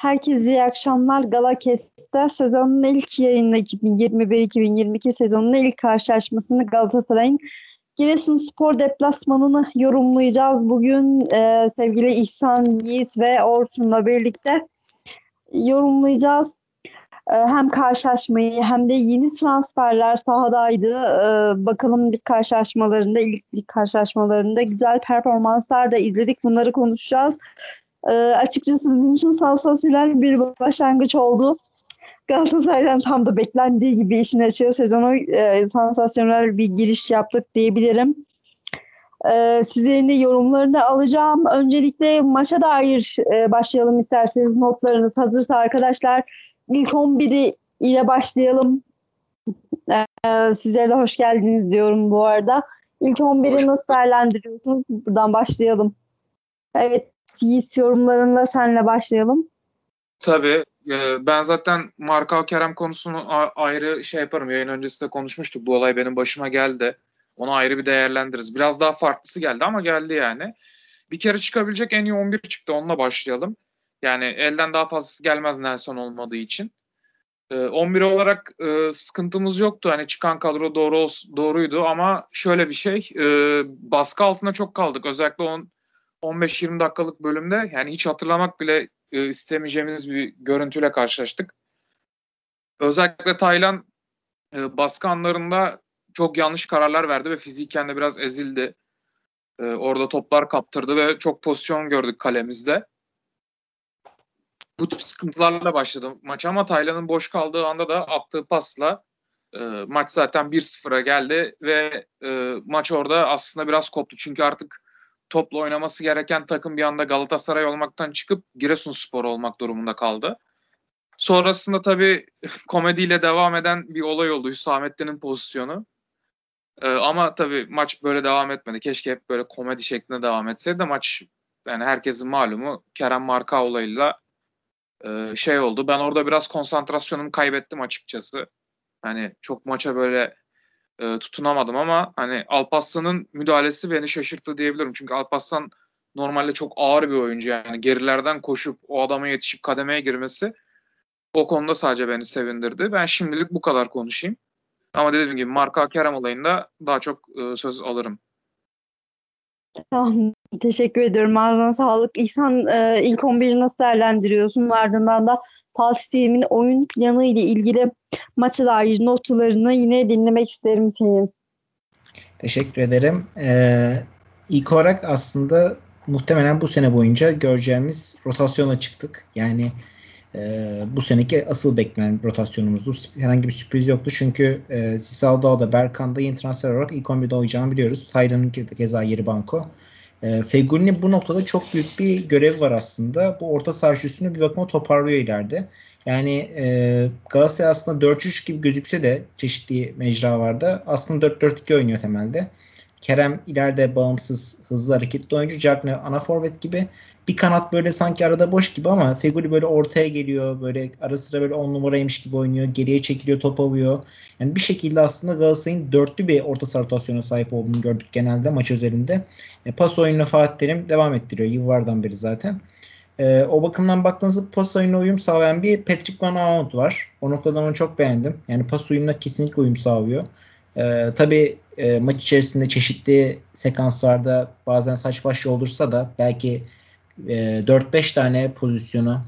Herkese iyi akşamlar. Galakes'te sezonun ilk yayını 2021-2022 sezonunun ilk karşılaşmasını Galatasaray'ın Giresunspor deplasmanını yorumlayacağız. Bugün e, sevgili İhsan Yiğit ve Orçun'la birlikte yorumlayacağız. E, hem karşılaşmayı hem de yeni transferler sahadaydı. E, bakalım ilk karşılaşmalarında, ilk, ilk karşılaşmalarında güzel performanslar da izledik. Bunları konuşacağız. E, açıkçası bizim için sansasyonel bir başlangıç oldu. Galatasaray'dan tam da beklendiği gibi işin açığı sezonu e, sansasyonel bir giriş yaptık diyebilirim. E, sizlerin de yorumlarını alacağım. Öncelikle maça dair e, başlayalım isterseniz notlarınız hazırsa arkadaşlar. İlk 11'i ile başlayalım. E, size de hoş geldiniz diyorum bu arada. İlk 11'i nasıl değerlendiriyorsunuz? Buradan başlayalım. Evet Yiğit yorumlarında senle başlayalım. Tabii. E, ben zaten Marka Kerem konusunu ayrı şey yaparım. Yayın öncesinde konuşmuştuk. Bu olay benim başıma geldi. Onu ayrı bir değerlendiririz. Biraz daha farklısı geldi ama geldi yani. Bir kere çıkabilecek en iyi 11 çıktı. Onunla başlayalım. Yani elden daha fazlası gelmez Nelson olmadığı için. 11 olarak e, sıkıntımız yoktu. Hani çıkan kadro doğru doğruydu ama şöyle bir şey. E, baskı altında çok kaldık. Özellikle on 15-20 dakikalık bölümde yani hiç hatırlamak bile e, istemeyeceğimiz bir görüntüyle karşılaştık. Özellikle Taylan e, baskı anlarında çok yanlış kararlar verdi ve fiziken de biraz ezildi. E, orada toplar kaptırdı ve çok pozisyon gördük kalemizde. Bu tip sıkıntılarla başladı maç ama Taylan'ın boş kaldığı anda da attığı pasla e, maç zaten 1-0'a geldi ve e, maç orada aslında biraz koptu. Çünkü artık topla oynaması gereken takım bir anda Galatasaray olmaktan çıkıp Giresunspor olmak durumunda kaldı. Sonrasında tabii komediyle devam eden bir olay oldu Hüsamettin'in pozisyonu. Ee, ama tabii maç böyle devam etmedi. Keşke hep böyle komedi şeklinde devam etseydi maç yani herkesin malumu Kerem Marka olayıyla e, şey oldu. Ben orada biraz konsantrasyonumu kaybettim açıkçası. Hani çok maça böyle e, tutunamadım ama hani Alparslan'ın müdahalesi beni şaşırttı diyebilirim. Çünkü Alparslan normalde çok ağır bir oyuncu yani gerilerden koşup o adama yetişip kademeye girmesi o konuda sadece beni sevindirdi. Ben şimdilik bu kadar konuşayım. Ama dediğim gibi Marka Kerem olayında daha çok e, söz alırım. Tamam, teşekkür ediyorum. Ağzına sağlık. İhsan e, ilk 11'i nasıl değerlendiriyorsun? Ardından da Terim'in oyun planı ile ilgili maça dair notlarını yine dinlemek isterim senin. Teşekkür ederim. Ee, ilk olarak aslında muhtemelen bu sene boyunca göreceğimiz rotasyona çıktık. Yani e, bu seneki asıl beklenen rotasyonumuzdu. Herhangi bir sürpriz yoktu çünkü e, Sisaldo da Berkan da yeni transfer olarak ilk 11'de oynayacağını biliyoruz. Taylan'ın keza yeri banko. E, Fegüli'nin bu noktada çok büyük bir görevi var aslında. Bu orta saha üçlüsünü bir bakıma toparlıyor ileride. Yani e, Galatasaray aslında 4-3 gibi gözükse de çeşitli mecralarda aslında 4-4-2 oynuyor temelde. Kerem ileride bağımsız, hızlı hareketli oyuncu. Cagney ana forvet gibi. Bir kanat böyle sanki arada boş gibi ama Feguli böyle ortaya geliyor. Böyle ara sıra böyle on numaraymış gibi oynuyor. Geriye çekiliyor, top alıyor. Yani bir şekilde aslında Galatasaray'ın dörtlü bir orta saha rotasyona sahip olduğunu gördük genelde maç özelinde. E, pas oyununa Fatih Terim devam ettiriyor yıllardan beri zaten. E, o bakımdan baktığınızda pas oyununa uyum sağlayan bir Patrick Van Aanholt var. O noktadan onu çok beğendim. Yani pas oyununa kesinlikle uyum sağlıyor. E, tabii e, maç içerisinde çeşitli sekanslarda bazen saç baş olursa da belki e, 4-5 tane pozisyonu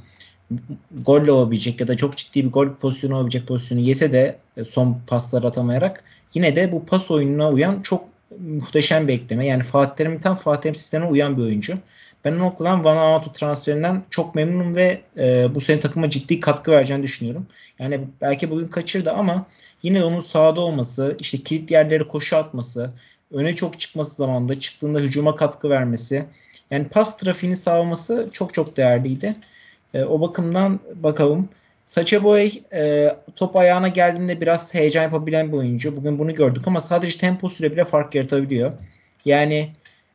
golle olabilecek ya da çok ciddi bir gol pozisyonu olabilecek pozisyonu yese de e, son paslar atamayarak yine de bu pas oyununa uyan çok muhteşem bir ekleme. Yani Fatih Terim'in tam Fatih Terim sistemine uyan bir oyuncu. Ben o noktadan Van Aanholt transferinden çok memnunum ve e, bu sene takıma ciddi katkı vereceğini düşünüyorum. Yani belki bugün kaçırdı ama yine onun sahada olması, işte kilit yerleri koşu atması, öne çok çıkması zamanında çıktığında hücuma katkı vermesi, yani pas trafiğini sağlaması çok çok değerliydi. E, o bakımdan bakalım. Saça Boy e, top ayağına geldiğinde biraz heyecan yapabilen bir oyuncu. Bugün bunu gördük ama sadece tempo süre bile fark yaratabiliyor. Yani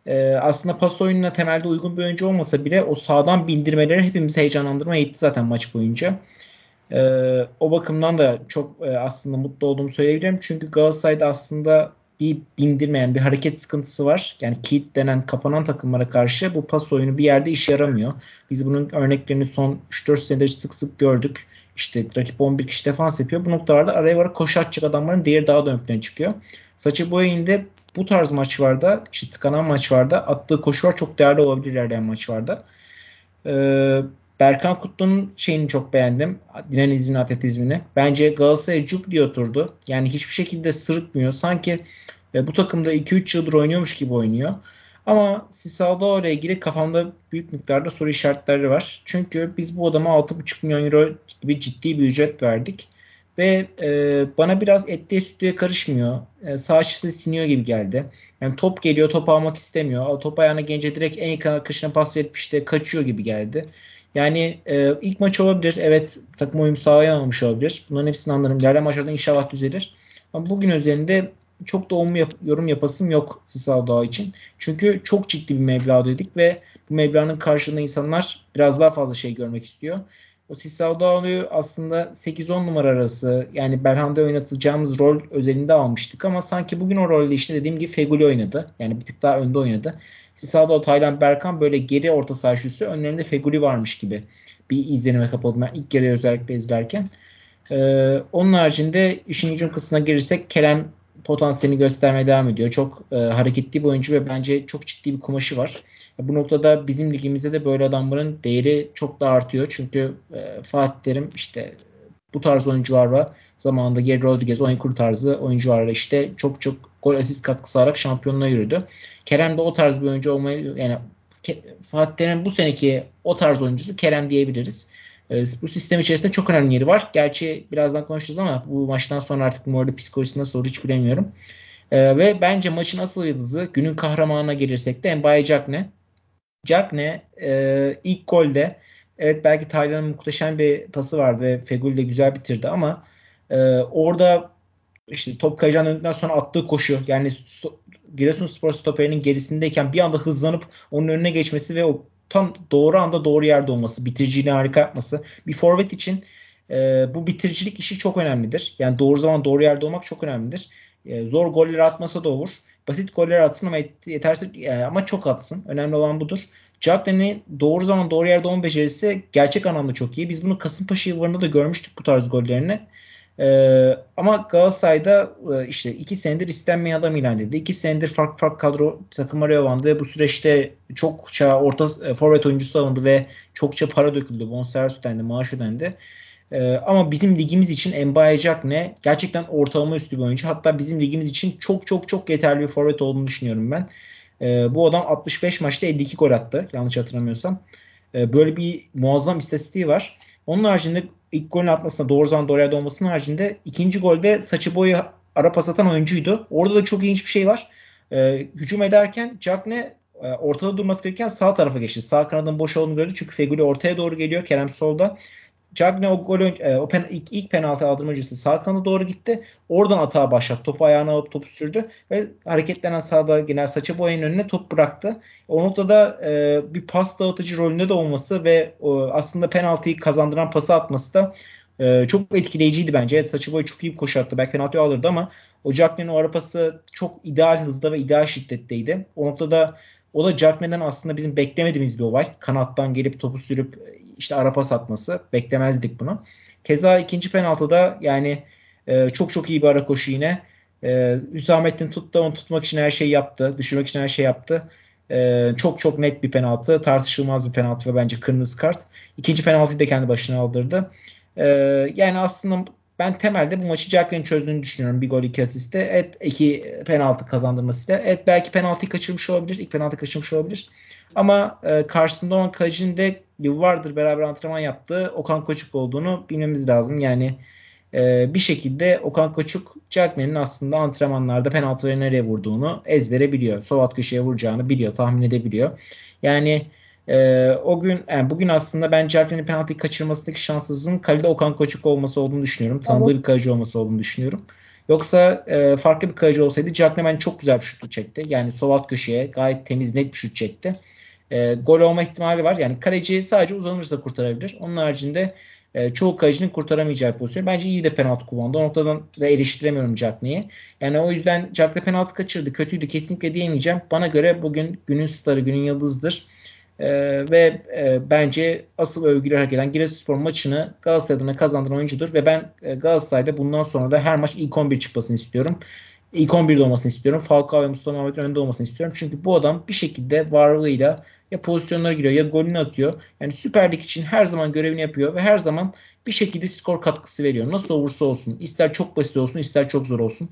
e, aslında pas oyununa temelde uygun bir oyuncu olmasa bile o sağdan bindirmeleri hepimizi heyecanlandırmaya yetti zaten maç boyunca. E, o bakımdan da çok e, aslında mutlu olduğumu söyleyebilirim. Çünkü Galatasaray'da aslında bir bindirmeyen bir hareket sıkıntısı var. Yani kilit denen kapanan takımlara karşı bu pas oyunu bir yerde işe yaramıyor. Biz bunun örneklerini son 3-4 senedir sık sık gördük. İşte rakip 11 kişi defans yapıyor. Bu noktalarda araya var koşu atacak adamların değeri daha da ön plana çıkıyor. Saçı Boya'nın bu tarz maçlarda işte tıkanan maçlarda attığı koşular çok değerli olabilir ilerleyen maçlarda. Ee, Berkan Kutlu'nun şeyini çok beğendim. Dinamizmini, atletizmini. Bence Galatasaray cuk diye oturdu. Yani hiçbir şekilde sırıtmıyor. Sanki e, bu takımda 2-3 yıldır oynuyormuş gibi oynuyor. Ama Sisao ile ilgili kafamda büyük miktarda soru işaretleri var. Çünkü biz bu adama 6,5 milyon euro gibi ciddi bir ücret verdik. Ve e, bana biraz etliye sütlüye karışmıyor. E, sağ açısı siniyor gibi geldi. Yani top geliyor, top almak istemiyor. Top ayağına gelince direkt en yakın arkadaşına pas verip işte kaçıyor gibi geldi. Yani e, ilk maç olabilir. Evet takım uyum sağlayamamış olabilir. Bunların hepsini anlarım. İlerleyen maçlarda inşallah düzelir. Ama bugün üzerinde çok da yap- yorum yapasım yok Sisal Dağ için. Çünkü çok ciddi bir meblağ dedik ve bu meblağın karşılığında insanlar biraz daha fazla şey görmek istiyor. O Sisal Dağlı'yı aslında 8-10 numara arası yani Belhanda'da oynatacağımız rol özelinde almıştık ama sanki bugün o rolde işte dediğim gibi Feguli oynadı. Yani bir tık daha önde oynadı. Sisado, Taylan, Berkan böyle geri orta saha önlerinde Feguli varmış gibi bir izlenime kapıldım ben ilk kere özellikle izlerken. Ee, onun haricinde işin gücün kısmına girirsek Kerem potansiyelini göstermeye devam ediyor. Çok e, hareketli bir oyuncu ve bence çok ciddi bir kumaşı var. Bu noktada bizim ligimizde de böyle adamların değeri çok da artıyor. Çünkü e, Fatih Terim işte bu tarz oyuncular var. Zamanında Geri Rodriguez, Onyekuru tarzı oyuncularla işte çok çok gol asist katkısı alarak şampiyonluğa yürüdü. Kerem de o tarz bir oyuncu olmayı yani Fatih Terim bu seneki o tarz oyuncusu Kerem diyebiliriz. E, bu sistem içerisinde çok önemli yeri var. Gerçi birazdan konuşacağız ama bu maçtan sonra artık Morda psikolojisi nasıl olur hiç bilemiyorum. E, ve bence maçın asıl yıldızı günün kahramanına gelirsek de Mbaye Jackne. Jackne e, ilk golde evet belki Taylan'ın muhteşem bir pası vardı ve Fegül de güzel bitirdi ama e, orada işte top kayacağını döndükten sonra attığı koşu yani Giresunspor stoperinin gerisindeyken bir anda hızlanıp onun önüne geçmesi ve o tam doğru anda doğru yerde olması, bitiriciliğini harika yapması. Bir forvet için e, bu bitiricilik işi çok önemlidir. Yani doğru zaman doğru yerde olmak çok önemlidir. E, zor goller atmasa da olur. Basit goller atsın ama yetersiz e, ama çok atsın. Önemli olan budur. Jacklin'i doğru zaman doğru yerde olma becerisi gerçek anlamda çok iyi. Biz bunu Kasımpaşa yıllarında da görmüştük bu tarz gollerini. Ee, ama Galatasaray'da e, işte iki senedir istenmeyen adam ilan edildi. İki senedir farklı farklı kadro takımları yalandı. Bu süreçte çokça orta e, forvet oyuncusu alındı ve çokça para döküldü. Bonservis ödendi, maaş ödendi. Ee, ama bizim ligimiz için Mbaye ne? Gerçekten ortalama üstü bir oyuncu. Hatta bizim ligimiz için çok çok çok yeterli bir forvet olduğunu düşünüyorum ben. Ee, bu adam 65 maçta 52 gol attı. Yanlış hatırlamıyorsam. Ee, böyle bir muazzam istatistiği var. Onun haricinde ilk golün atmasına doğru zaman doğru yerde haricinde ikinci golde saçı boyu ara pas atan oyuncuydu. Orada da çok ilginç bir şey var. Ee, hücum ederken Cagne e, ortada durması gerekirken sağ tarafa geçti. Sağ kanadın boş olduğunu gördü çünkü Feguli ortaya doğru geliyor. Kerem solda. Cagne o gol e, o pen, ilk, ilk penaltı aldırmacısı sağ kanada doğru gitti. Oradan atağa başlattı. Topu ayağına alıp topu sürdü ve hareketlenen sağda genel saça boyanın önüne top bıraktı. O noktada e, bir pas dağıtıcı rolünde de olması ve e, aslında penaltıyı kazandıran pası atması da e, çok etkileyiciydi bence. Evet, saçı boyu çok iyi bir koşu attı. Belki penaltıyı alırdı ama o Jackman'ın o arapası çok ideal hızda ve ideal şiddetteydi. O noktada o da Jackman'den aslında bizim beklemediğimiz bir olay. Kanattan gelip topu sürüp işte ara pas atması. Beklemezdik bunu. Keza ikinci penaltıda yani e, çok çok iyi bir ara koşu yine. E, Hüsamettin tuttu onu tutmak için her şeyi yaptı. Düşürmek için her şeyi yaptı. E, çok çok net bir penaltı. Tartışılmaz bir penaltı ve bence kırmızı kart. İkinci penaltıyı da kendi başına aldırdı. E, yani aslında ben temelde bu maçı Jacklin'in çözdüğünü düşünüyorum. Bir gol iki asiste. Evet iki penaltı kazandırmasıyla. Evet belki penaltıyı kaçırmış olabilir. İlk penaltı kaçırmış olabilir. Ama e, karşısında olan kalecinin de yıllardır beraber antrenman yaptığı Okan Koçuk olduğunu bilmemiz lazım. Yani e, bir şekilde Okan Koçuk Jackman'in aslında antrenmanlarda penaltıları nereye vurduğunu ezbere biliyor. Sol alt köşeye vuracağını biliyor, tahmin edebiliyor. Yani e, o gün yani bugün aslında ben Jackman'in penaltıyı kaçırmasındaki şanssızlığın kalede Okan Koçuk olması olduğunu düşünüyorum. Tanıdığı bir kaleci olması olduğunu düşünüyorum. Yoksa e, farklı bir kaleci olsaydı Jackman çok güzel bir şutlu çekti. Yani sol alt köşeye gayet temiz net bir şut çekti. E, gol olma ihtimali var. Yani kaleci sadece uzanırsa kurtarabilir. Onun haricinde e, çoğu kalecinin kurtaramayacağı pozisyon. Bence iyi de penaltı kullandı. O noktadan da eleştiremiyorum Cagney'i. Yani o yüzden Cagney penaltı kaçırdı. Kötüydü kesinlikle diyemeyeceğim. Bana göre bugün günün starı, günün yıldızıdır. E, ve e, bence asıl övgüler hak eden Giresunspor maçını Galatasaray adına kazandıran oyuncudur. Ve ben e, Galatasaray'da bundan sonra da her maç ilk 11 çıkmasını istiyorum. İlk 11'de olmasını istiyorum. Falcao ve Mustafa Muhammed'in önünde olmasını istiyorum. Çünkü bu adam bir şekilde varlığıyla ya pozisyonlara giriyor ya golünü atıyor. Yani Süper Lig için her zaman görevini yapıyor ve her zaman bir şekilde skor katkısı veriyor. Nasıl olursa olsun. ister çok basit olsun ister çok zor olsun.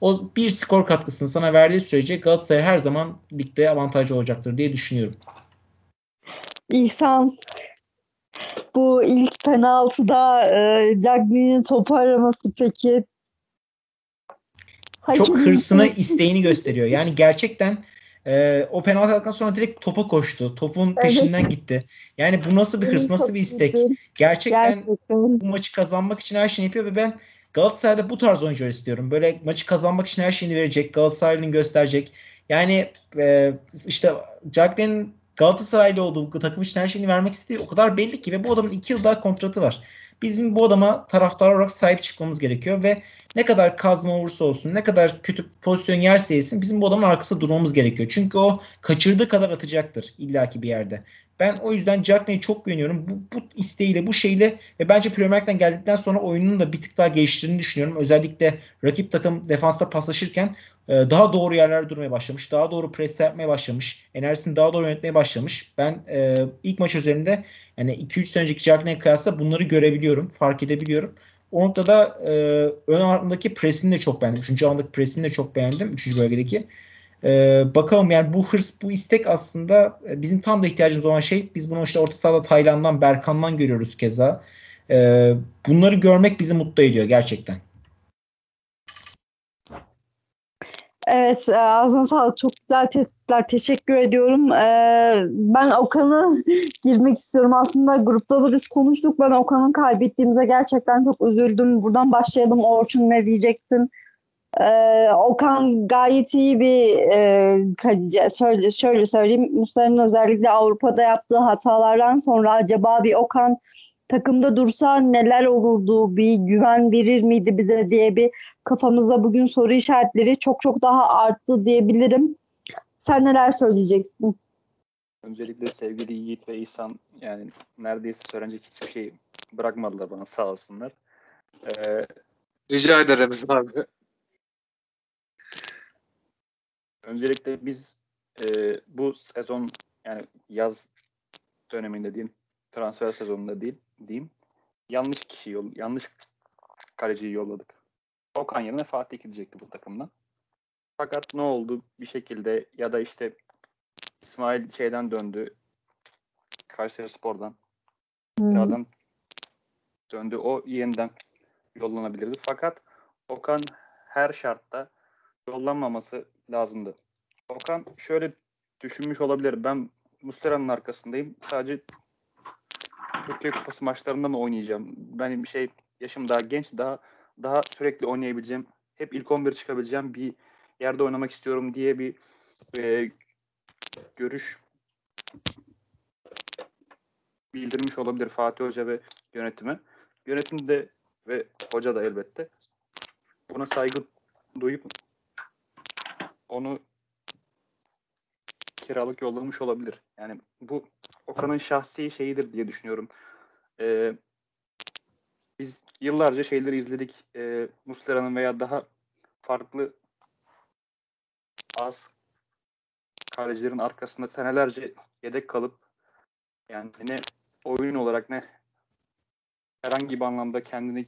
O bir skor katkısını sana verdiği sürece Galatasaray her zaman ligde avantajlı olacaktır diye düşünüyorum. İhsan bu ilk penaltıda e, Cagney'in topu araması peki çok hırsını, isteğini gösteriyor. Yani gerçekten e, o penaltı aldıktan sonra direkt topa koştu. Topun peşinden gitti. Yani bu nasıl bir hırs, nasıl bir istek? Gerçekten, Gerçekten bu maçı kazanmak için her şeyi yapıyor ve ben Galatasaray'da bu tarz oyuncu istiyorum. Böyle maçı kazanmak için her şeyini verecek. Galatasaray'ın gösterecek. Yani e, işte Cagney'in Galatasaraylı olduğu takım için her şeyini vermek istediği o kadar belli ki ve bu adamın 2 yıl daha kontratı var. Bizim bu adama taraftar olarak sahip çıkmamız gerekiyor ve ne kadar kazma olursa olsun, ne kadar kötü pozisyon yerse yesin bizim bu adamın arkasında durmamız gerekiyor. Çünkü o kaçırdığı kadar atacaktır illaki bir yerde. Ben o yüzden Jackney'e çok güveniyorum. Bu, bu isteğiyle, bu şeyle ve bence Premier League'den geldikten sonra oyunun da bir tık daha geliştirdiğini düşünüyorum. Özellikle rakip takım defansta paslaşırken e, daha doğru yerlerde durmaya başlamış. Daha doğru pres yapmaya başlamış. Enerjisini daha doğru yönetmeye başlamış. Ben e, ilk maç üzerinde yani 2-3 sene önceki Jackney'e kıyasla bunları görebiliyorum. Fark edebiliyorum. O noktada e, ön ağırlığındaki presini de çok beğendim. Üçüncü alandaki presini de çok beğendim. Üçüncü bölgedeki. E, bakalım yani bu hırs, bu istek aslında e, bizim tam da ihtiyacımız olan şey. Biz bunu işte orta sahada Tayland'dan, Berkan'dan görüyoruz keza. E, bunları görmek bizi mutlu ediyor gerçekten. Evet, e, ağzına sağlık. Çok güzel tespitler. Teşekkür ediyorum. E, ben Okan'ı girmek istiyorum. Aslında grupta da biz konuştuk. Ben Okan'ın kaybettiğimize gerçekten çok üzüldüm. Buradan başlayalım. Orçun ne diyeceksin? Ee, Okan gayet iyi bir e, kaleci. Şöyle, şöyle söyleyeyim. Muslera'nın özellikle Avrupa'da yaptığı hatalardan sonra acaba bir Okan takımda dursa neler olurdu, bir güven verir miydi bize diye bir kafamızda bugün soru işaretleri çok çok daha arttı diyebilirim. Sen neler söyleyeceksin? Öncelikle sevgili Yiğit ve İhsan yani neredeyse söylenecek hiçbir şey bırakmadılar bana sağ olsunlar. Ee, Rica ederim abi. Öncelikle biz e, bu sezon yani yaz döneminde diyeyim transfer sezonunda değil diyeyim yanlış kişi yol yanlış kaleciyi yolladık. Okan yerine Fatih gidecekti bu takımdan. Fakat ne oldu bir şekilde ya da işte İsmail şeyden döndü. Kayseri Spor'dan. Hmm. döndü. O yeniden yollanabilirdi. Fakat Okan her şartta yollanmaması lazımdı. Okan şöyle düşünmüş olabilir. Ben Mustera'nın arkasındayım. Sadece Türkiye Kupası maçlarında mı oynayacağım? Benim şey yaşım daha genç, daha daha sürekli oynayabileceğim, hep ilk 11 çıkabileceğim bir yerde oynamak istiyorum diye bir e, görüş bildirmiş olabilir Fatih Hoca ve yönetime. Yönetim de ve hoca da elbette buna saygı duyup onu kiralık yollamış olabilir. Yani bu Okan'ın şahsi şeyidir diye düşünüyorum. Ee, biz yıllarca şeyleri izledik. E, Muslera'nın veya daha farklı az kalecilerin arkasında senelerce yedek kalıp yani ne oyun olarak ne herhangi bir anlamda kendini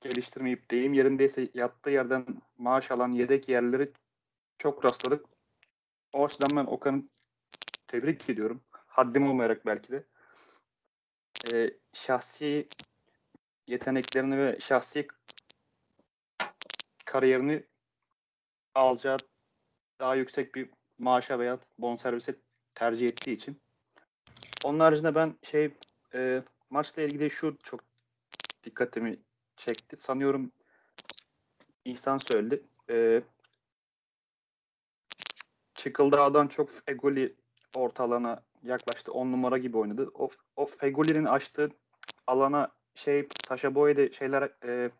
geliştirmeyip deyim yerindeyse yattığı yerden maaş alan yedek yerleri çok rastladık. O açıdan ben Okan'ı tebrik ediyorum. Haddim olmayarak belki de e, şahsi yeteneklerini ve şahsi kariyerini alacağı daha yüksek bir maaşa veya bonservise tercih ettiği için. Onun haricinde ben şey e, maçla ilgili şu çok dikkatimi çekti. Sanıyorum İhsan söyledi. E, Çıkıldağ'dan çok Egoli ortalana yaklaştı. 10 numara gibi oynadı. O, o Fegoli'nin açtığı alana şey Sasha Boye'de şeyler e,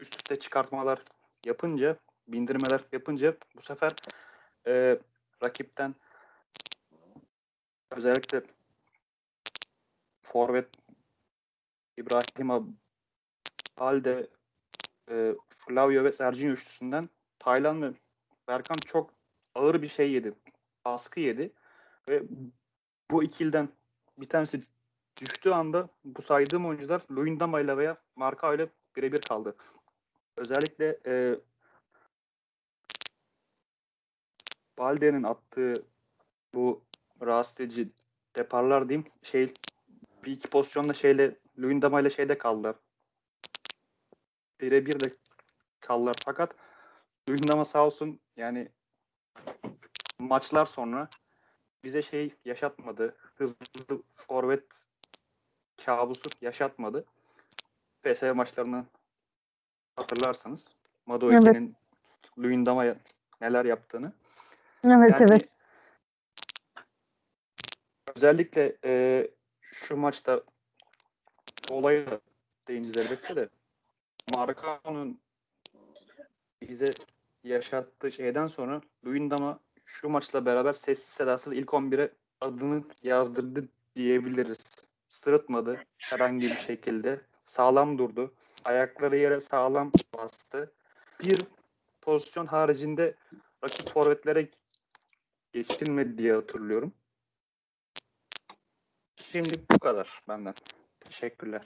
üst üste çıkartmalar yapınca bindirmeler yapınca bu sefer e, rakipten özellikle forvet İbrahim Alde e, Flavio ve Sergio üçlüsünden Taylan ve Berkan çok ağır bir şey yedi. Baskı yedi. Ve bu ikilden bir tanesi düştüğü anda bu saydığım oyuncular Luyendama ile veya Marka ile birebir kaldı. Özellikle e, Balde'nin attığı bu rahatsız edici deparlar diyeyim şey bir iki pozisyonda şeyle Luyendama ile şeyde kaldılar. Birebir de kaldılar. Fakat Luyendama sağ olsun yani maçlar sonra bize şey yaşatmadı. Hızlı forvet kabusu yaşatmadı. PSV maçlarını hatırlarsanız Madoike'nin evet. Luyendama'ya neler yaptığını. Evet yani, evet. Özellikle e, şu maçta olaya da değineceğiz elbette de Marcao'nun bize yaşattığı şeyden sonra Luyendama şu maçla beraber sessiz sedasız ilk 11'e adını yazdırdı diyebiliriz. Sırıtmadı herhangi bir şekilde. Sağlam durdu. Ayakları yere sağlam bastı. Bir pozisyon haricinde rakip forvetlere geçilmedi diye hatırlıyorum. Şimdi bu kadar benden. Teşekkürler.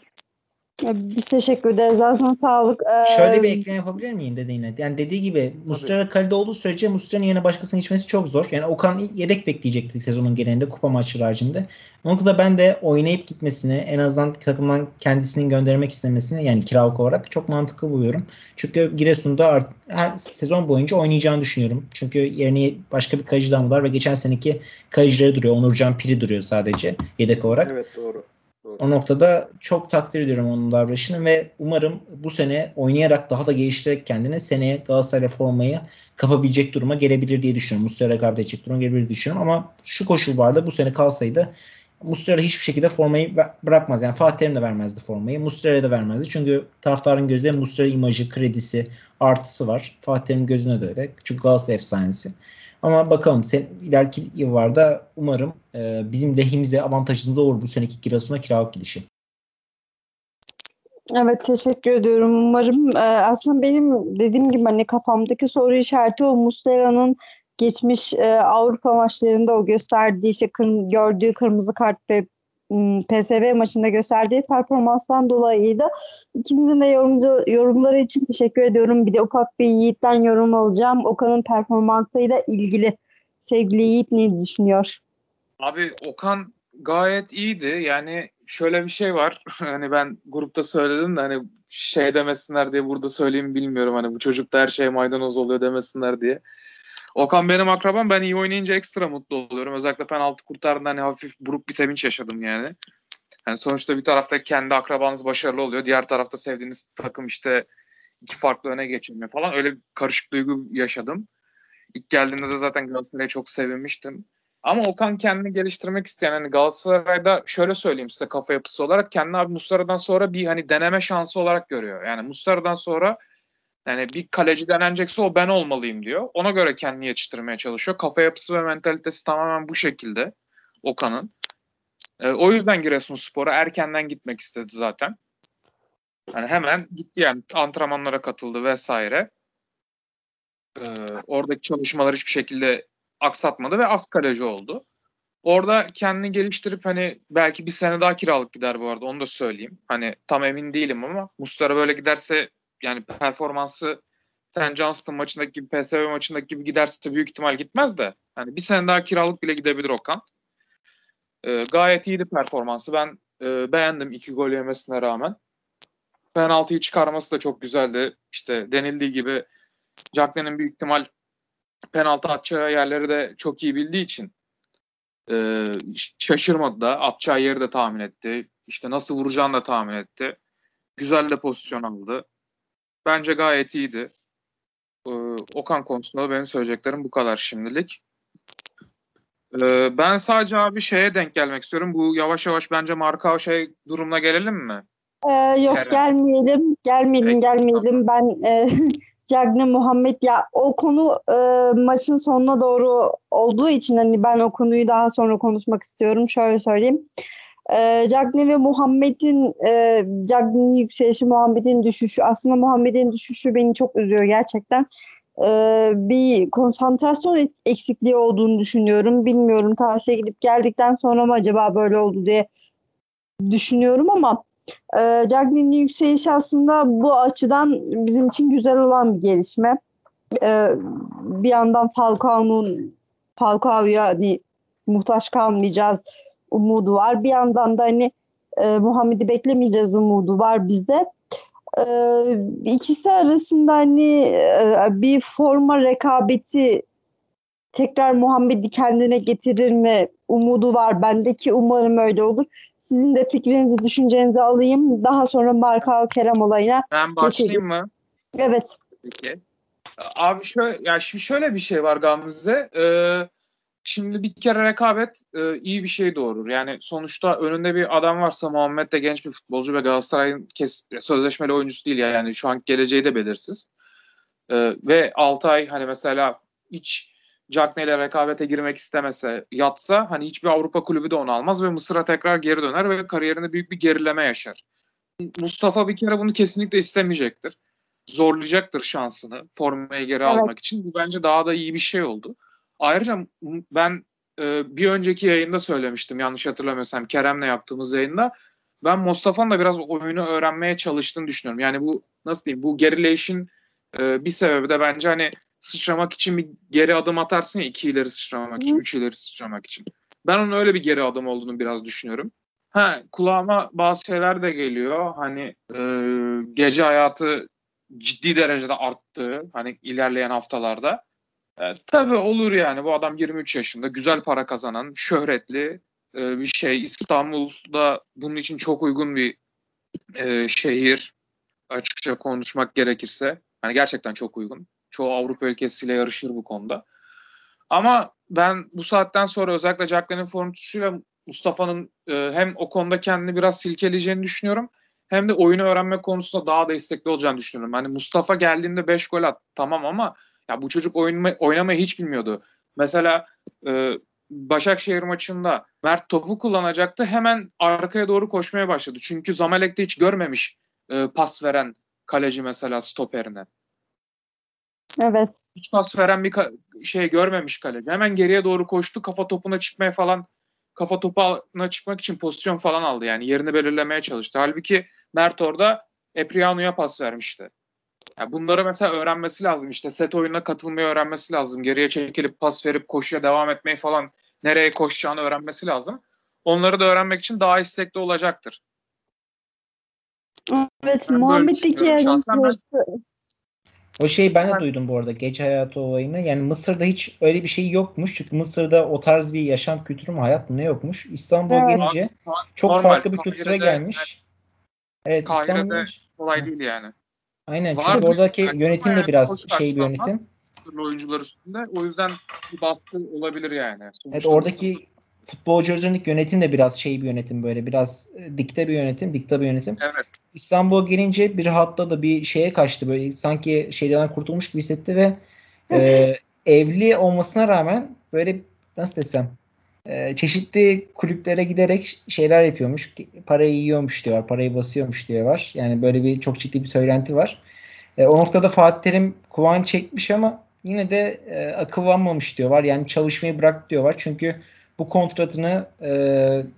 Biz teşekkür ederiz. Aslında sağlık. Ee... Şöyle bir ekleme yapabilir miyim dediğine? Yani dediği gibi Muslera kalede olduğu sürece Muslera'nın yerine başkasının geçmesi çok zor. Yani Okan yedek bekleyecektik sezonun genelinde kupa maçları haricinde. Onun da ben de oynayıp gitmesini en azından takımdan kendisini göndermek istemesini yani kiralık olarak çok mantıklı buluyorum. Çünkü Giresun'da art, her sezon boyunca oynayacağını düşünüyorum. Çünkü yerine başka bir kayıcı var ve geçen seneki kayıcıları duruyor. Onurcan Piri duruyor sadece yedek olarak. Evet doğru. O noktada çok takdir ediyorum onun davranışını ve umarım bu sene oynayarak daha da geliştirerek kendini seneye Galatasaray'la formayı kapabilecek duruma gelebilir diye düşünüyorum. Muslera edecek duruma gelebilir diye düşünüyorum ama şu koşul vardı bu sene kalsaydı Muslera hiçbir şekilde formayı bırakmaz. Yani Fatih Terim de vermezdi formayı. Muslera'ya da vermezdi. Çünkü taraftarın gözünde Muslera imajı, kredisi, artısı var. Fatih Terim'in gözüne de öyle. Çünkü Galatasaray efsanesi. Ama bakalım sen ileriki yıllarda umarım e, bizim lehimize avantajımıza olur bu seneki kirasına kiralık gidişi. Evet teşekkür ediyorum. Umarım e, aslında benim dediğim gibi hani kafamdaki soru işareti o Muslera'nın geçmiş e, Avrupa maçlarında o gösterdiği işte kır, gördüğü kırmızı kart ve PSV maçında gösterdiği performanstan dolayıydı. İkinizin de yorumcu, yorumları için teşekkür ediyorum. Bir de ufak bir Yiğit'ten yorum alacağım. Okan'ın performansıyla ilgili. Sevgili Yiğit ne düşünüyor? Abi Okan gayet iyiydi. Yani şöyle bir şey var. Hani ben grupta söyledim de hani şey demesinler diye burada söyleyeyim bilmiyorum. Hani bu çocukta her şey maydanoz oluyor demesinler diye. Okan benim akrabam. Ben iyi oynayınca ekstra mutlu oluyorum. Özellikle penaltı kurtardığında hani hafif buruk bir sevinç yaşadım yani. Yani sonuçta bir tarafta kendi akrabanız başarılı oluyor. Diğer tarafta sevdiğiniz takım işte iki farklı öne geçilmiyor falan. Öyle bir karışık duygu yaşadım. İlk geldiğinde de zaten Galatasaray'a çok sevinmiştim. Ama Okan kendini geliştirmek isteyen hani Galatasaray'da şöyle söyleyeyim size kafa yapısı olarak kendini abi Muslera'dan sonra bir hani deneme şansı olarak görüyor. Yani Muslera'dan sonra yani bir kaleci denenecekse o ben olmalıyım diyor. Ona göre kendini yetiştirmeye çalışıyor. Kafa yapısı ve mentalitesi tamamen bu şekilde Okan'ın. E, o yüzden Giresunspor'a erkenden gitmek istedi zaten. Yani hemen gitti yani antrenmanlara katıldı vesaire. E, oradaki çalışmalar hiçbir şekilde aksatmadı ve az kaleci oldu. Orada kendini geliştirip hani belki bir sene daha kiralık gider bu arada onu da söyleyeyim. Hani tam emin değilim ama Mustara böyle giderse yani performansı Sen Johnston maçındaki gibi PSV maçındaki gibi giderse büyük ihtimal gitmez de hani bir sene daha kiralık bile gidebilir Okan. E, gayet iyiydi performansı. Ben e, beğendim iki gol yemesine rağmen. Penaltıyı çıkarması da çok güzeldi. İşte denildiği gibi Cagney'in büyük ihtimal penaltı atacağı yerleri de çok iyi bildiği için e, şaşırmadı da atacağı yeri de tahmin etti. İşte nasıl vuracağını da tahmin etti. Güzel de pozisyon aldı. Bence gayet iyiydi. Ee, Okan konusunda benim söyleyeceklerim bu kadar şimdilik. Ee, ben sadece abi şeye denk gelmek istiyorum. Bu yavaş yavaş bence Markao şey durumuna gelelim mi? Ee, yok Kerem. gelmeyelim. Gelmeyelim Peki, gelmeyelim. Ben e, Cagne Muhammed ya o konu e, maçın sonuna doğru olduğu için hani ben o konuyu daha sonra konuşmak istiyorum. Şöyle söyleyeyim. E, Cagne ve Muhammed'in e, Cagne'nin yükselişi Muhammed'in düşüşü aslında Muhammed'in düşüşü beni çok üzüyor gerçekten. E, bir konsantrasyon ek- eksikliği olduğunu düşünüyorum. Bilmiyorum tahsiye gidip geldikten sonra mı acaba böyle oldu diye düşünüyorum ama e, Cagney'in yükselişi aslında bu açıdan bizim için güzel olan bir gelişme. E, bir yandan Falcao'nun Falcao'ya hani muhtaç kalmayacağız umudu var. Bir yandan da hani e, Muhammed'i beklemeyeceğiz umudu var bizde. E, ikisi arasında hani e, bir forma rekabeti tekrar Muhammed'i kendine getirir mi umudu var bendeki umarım öyle olur. Sizin de fikrinizi, düşüncenizi alayım. Daha sonra Marka Kerem olayına. Ben başlayayım mı? Evet. Peki. Abi şöyle, ya şimdi şöyle bir şey var Gamze. Ee, şimdi bir kere rekabet e, iyi bir şey doğurur. Yani sonuçta önünde bir adam varsa Muhammed de genç bir futbolcu ve Galatasaray'ın kes, sözleşmeli oyuncusu değil ya. Yani şu an geleceği de belirsiz. Ee, ve Altay hani mesela hiç Cagney ile rekabete girmek istemese yatsa hani hiçbir Avrupa kulübü de onu almaz ve Mısır'a tekrar geri döner ve kariyerinde büyük bir gerileme yaşar. Mustafa bir kere bunu kesinlikle istemeyecektir. Zorlayacaktır şansını formayı geri Evet. almak için. Bu bence daha da iyi bir şey oldu. Ayrıca ben e, bir önceki yayında söylemiştim yanlış hatırlamıyorsam Kerem'le yaptığımız yayında. Ben Mustafa'nın da biraz oyunu öğrenmeye çalıştığını düşünüyorum. Yani bu nasıl diyeyim bu gerileyişin e, bir sebebi de bence hani sıçramak için bir geri adım atarsın ya iki ileri sıçramak için, Hı. üç ileri sıçramak için. Ben onun öyle bir geri adım olduğunu biraz düşünüyorum. Ha kulağıma bazı şeyler de geliyor. Hani e, gece hayatı ciddi derecede arttı. Hani ilerleyen haftalarda. E, tabii olur yani. Bu adam 23 yaşında. Güzel para kazanan, şöhretli e, bir şey. İstanbul'da bunun için çok uygun bir e, şehir. Açıkça konuşmak gerekirse. Hani gerçekten çok uygun. Çoğu Avrupa ülkesiyle yarışır bu konuda. Ama ben bu saatten sonra özellikle Jack'lerin formütüsüyle Mustafa'nın e, hem o konuda kendini biraz silkeleyeceğini düşünüyorum. Hem de oyunu öğrenme konusunda daha da istekli olacağını düşünüyorum. Hani Mustafa geldiğinde 5 gol at tamam ama ya bu çocuk oynama, oynamayı hiç bilmiyordu. Mesela e, Başakşehir maçında Mert topu kullanacaktı. Hemen arkaya doğru koşmaya başladı. Çünkü Zamalek'te hiç görmemiş e, pas veren kaleci mesela stoperine. Evet. Hiç pas veren bir şey görmemiş kaleci. Hemen geriye doğru koştu. Kafa topuna çıkmaya falan kafa topuna çıkmak için pozisyon falan aldı. Yani yerini belirlemeye çalıştı. Halbuki Mert orada Epriano'ya pas vermişti. Yani bunları mesela öğrenmesi lazım. İşte set oyununa katılmayı öğrenmesi lazım. Geriye çekilip pas verip koşuya devam etmeyi falan nereye koşacağını öğrenmesi lazım. Onları da öğrenmek için daha istekli olacaktır. Evet. Ben böyle Muhammed'deki ben- O şeyi ben de Ben- duydum bu arada gece hayatı olayını. Yani Mısır'da hiç öyle bir şey yokmuş. Çünkü Mısır'da o tarz bir yaşam kültürü mü hayat mı ne yokmuş. İstanbul'a Evet. gelince çok Normal, farklı bir kültüre Kahire'de- gelmiş. Evet Kahire'de İstanbul'da Kolay değil yani. Aynen Var çünkü mı? oradaki Yani yönetim de yani biraz hoş şey bir yönetim. Mısırlı oyuncular üstünde. O yüzden bir baskı olabilir yani. Evet Sonuçta oradaki Mısır- futbolcu üzerindeki yönetim de biraz şey bir yönetim böyle biraz e, dikte bir yönetim, dikta bir yönetim. Evet. İstanbul'a gelince bir hatta da bir şeye kaçtı böyle sanki şeylerden kurtulmuş gibi hissetti ve e, evli olmasına rağmen böyle nasıl desem e, çeşitli kulüplere giderek şeyler yapıyormuş. Parayı yiyormuş diyorlar. Parayı basıyormuş diyorlar. Yani böyle bir çok ciddi bir söylenti var. E, o noktada Fatih Terim kuvan çekmiş ama yine de e, akıllanmamış diyorlar. Yani çalışmayı bırak diyorlar. Çünkü bu kontratını e,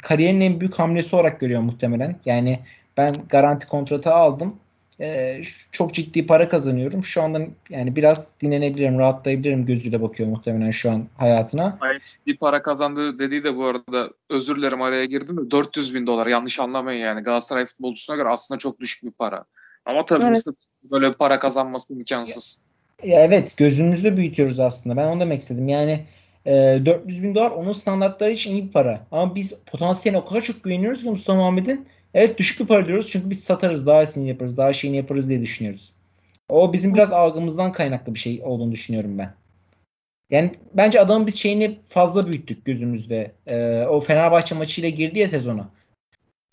kariyerinin en büyük hamlesi olarak görüyor muhtemelen. Yani ben garanti kontratı aldım. E, şu- çok ciddi para kazanıyorum. Şu anda yani biraz dinlenebilirim, rahatlayabilirim gözüyle bakıyor muhtemelen şu an hayatına. Gayet ciddi para kazandığı dediği de bu arada özür dilerim araya girdim de 400 bin dolar yanlış anlamayın yani Galatasaray futbolcusuna göre aslında çok düşük bir para. Ama tabii Evet. Böyle bir para kazanması imkansız. Ya evet gözümüzde büyütüyoruz aslında. Ben onu demek istedim. Yani e, 400 bin dolar onun standartları için iyi bir para. Ama biz potansiyeline o kadar çok güveniyoruz ki Mustafa Muhammed'in. Evet düşük bir para diyoruz çünkü biz satarız, daha iyisini yaparız, daha şeyini yaparız diye düşünüyoruz. O bizim biraz algımızdan kaynaklı bir şey olduğunu düşünüyorum ben. Yani bence adamın biz şeyini fazla büyüttük gözümüzde. Ee, o Fenerbahçe maçıyla girdi ya sezona.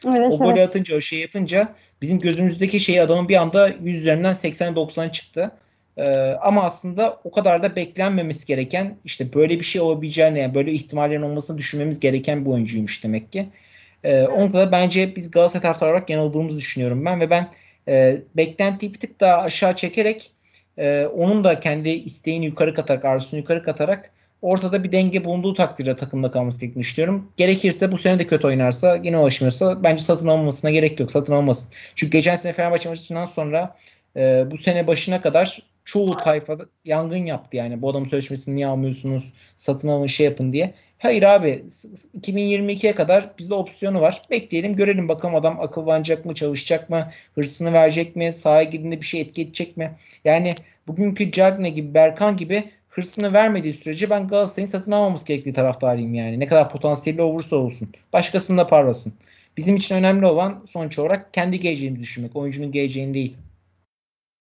Evet, o golü evet. atınca o şey yapınca bizim gözümüzdeki şeyi adamın bir anda 100 üzerinden 80-90 çıktı. Ee, ama aslında o kadar da beklenmemesi gereken işte böyle bir şey olabileceğini yani böyle ihtimallerin olmasını düşünmemiz gereken bir oyuncuymuş demek ki. Ee, onda da bence biz Galatasaray taraftarı olarak yanıldığımızı düşünüyorum ben ve ben e, beklentiyi bir tık daha aşağı çekerek e, onun da kendi isteğini yukarı katarak, arzusunu yukarı katarak ortada bir denge bulunduğu takdirde takımda kalması gerektiğini düşünüyorum. Gerekirse bu sene de kötü oynarsa yine ulaşmıyorsa bence satın almamasına gerek yok. Satın almasın. Çünkü geçen sene Fenerbahçe maçından sonra e, bu sene başına kadar çoğu tayfa yangın yaptı yani. Bu adam sözleşmesini niye almıyorsunuz? Satın alın şey yapın diye. Hayır abi 2022'ye kadar bizde opsiyonu var. Bekleyelim görelim bakalım adam akıllanacak mı, çalışacak mı, hırsını verecek mi, sahaya girdiğinde bir şey etki edecek mi? Yani bugünkü Cagne gibi, Berkan gibi hırsını vermediği sürece ben Galatasaray'ın satın almaması gerektiği taraftarıyım yani. Ne kadar potansiyeli olursa olsun. Başkasında parlasın. Bizim için önemli olan sonuç olarak kendi geleceğimizi düşünmek. Oyuncunun geleceğini değil.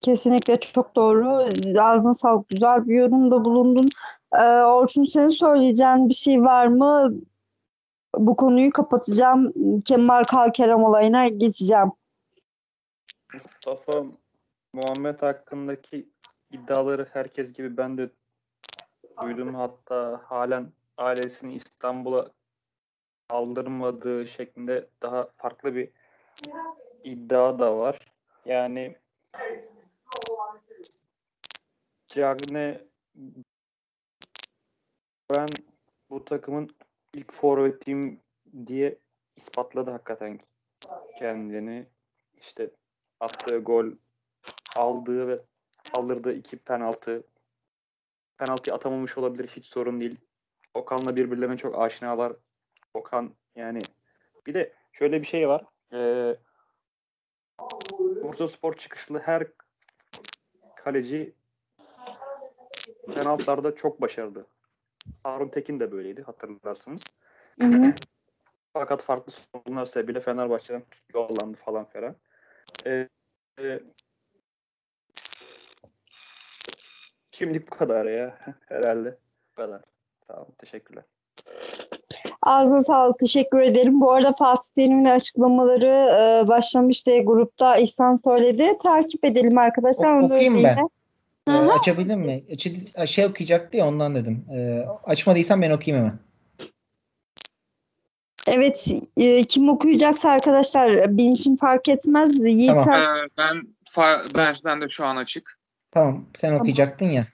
Kesinlikle çok doğru. Ağzına sağlık. Güzel bir yorumda bulundun. Ee, Orçun senin söyleyeceğin bir şey var mı? Bu konuyu kapatacağım. Kemal Kalkerem olayına geçeceğim. Mustafa Muhammed hakkındaki iddiaları herkes gibi ben de duydum. Hatta halen ailesini İstanbul'a aldırmadığı şeklinde daha farklı bir iddia da var. Yani Cagne ben bu takımın ilk forvetiyim diye ispatladı hakikaten kendini. İşte attığı gol, aldığı ve aldırdığı iki penaltı. Penaltı atamamış olabilir hiç sorun değil. Okan'la birbirlerine çok aşinalar. Okan yani bir de şöyle bir şey var. Ee, Bursa Spor çıkışlı her kaleci penaltılarda çok başarılı. Harun Tekin de böyleydi hatırlarsınız. Hı hı. Fakat farklı sorunlar sebebiyle Fenerbahçe'den yollandı falan filan. Ee, e, şimdi bu kadar ya herhalde. Bu kadar. Tamam teşekkürler. Ağzına sağlık. Teşekkür ederim. Bu arada Fatih Terim'in açıklamaları e, başlamıştı grupta. İhsan söyledi. Takip edelim arkadaşlar. O, okuyayım ben. Ee, açabildin mi? Şey okuyacaktı ya ondan dedim. Ee, açmadıysan ben okuyayım hemen. Evet, e, kim okuyacaksa arkadaşlar benim için fark etmez. Yiğit tamam. Ee, ben ben ben de şu an açık. Tamam, sen tamam. okuyacaktın ya.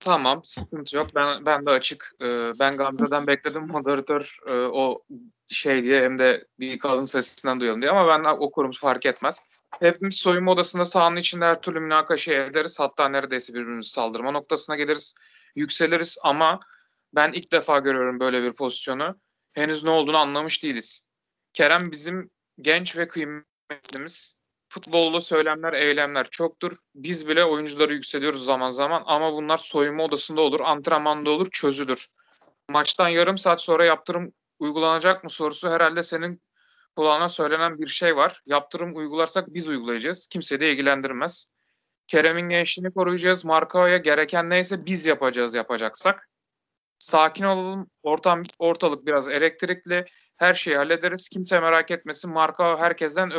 Tamam, sıkıntı yok. Ben ben de açık. Ee, ben Gamze'den bekledim moderatör e, o şey diye hem de bir kadın sesinden duyalım diye ama ben okurum fark etmez. Hepimiz soyunma odasında sahanın içinde her türlü münakaşa ederiz. Hatta neredeyse birbirimizi saldırma noktasına geliriz. Yükseliriz ama ben ilk defa görüyorum böyle bir pozisyonu. Henüz ne olduğunu anlamış değiliz. Kerem bizim genç ve kıymetlimiz. Futbolda söylemler, eylemler çoktur. Biz bile oyuncuları yükseliyoruz zaman zaman ama bunlar soyunma odasında olur, antrenmanda olur, çözülür. Maçtan yarım saat sonra yaptırım uygulanacak mı sorusu herhalde senin kulağına söylenen bir şey var. Yaptırım uygularsak biz uygulayacağız. Kimse de ilgilendirmez. Kerem'in gençliğini koruyacağız. Markao'ya gereken neyse biz yapacağız yapacaksak. Sakin olalım. Ortam, ortalık biraz elektrikli. Her şeyi hallederiz. Kimse merak etmesin. Markao herkesten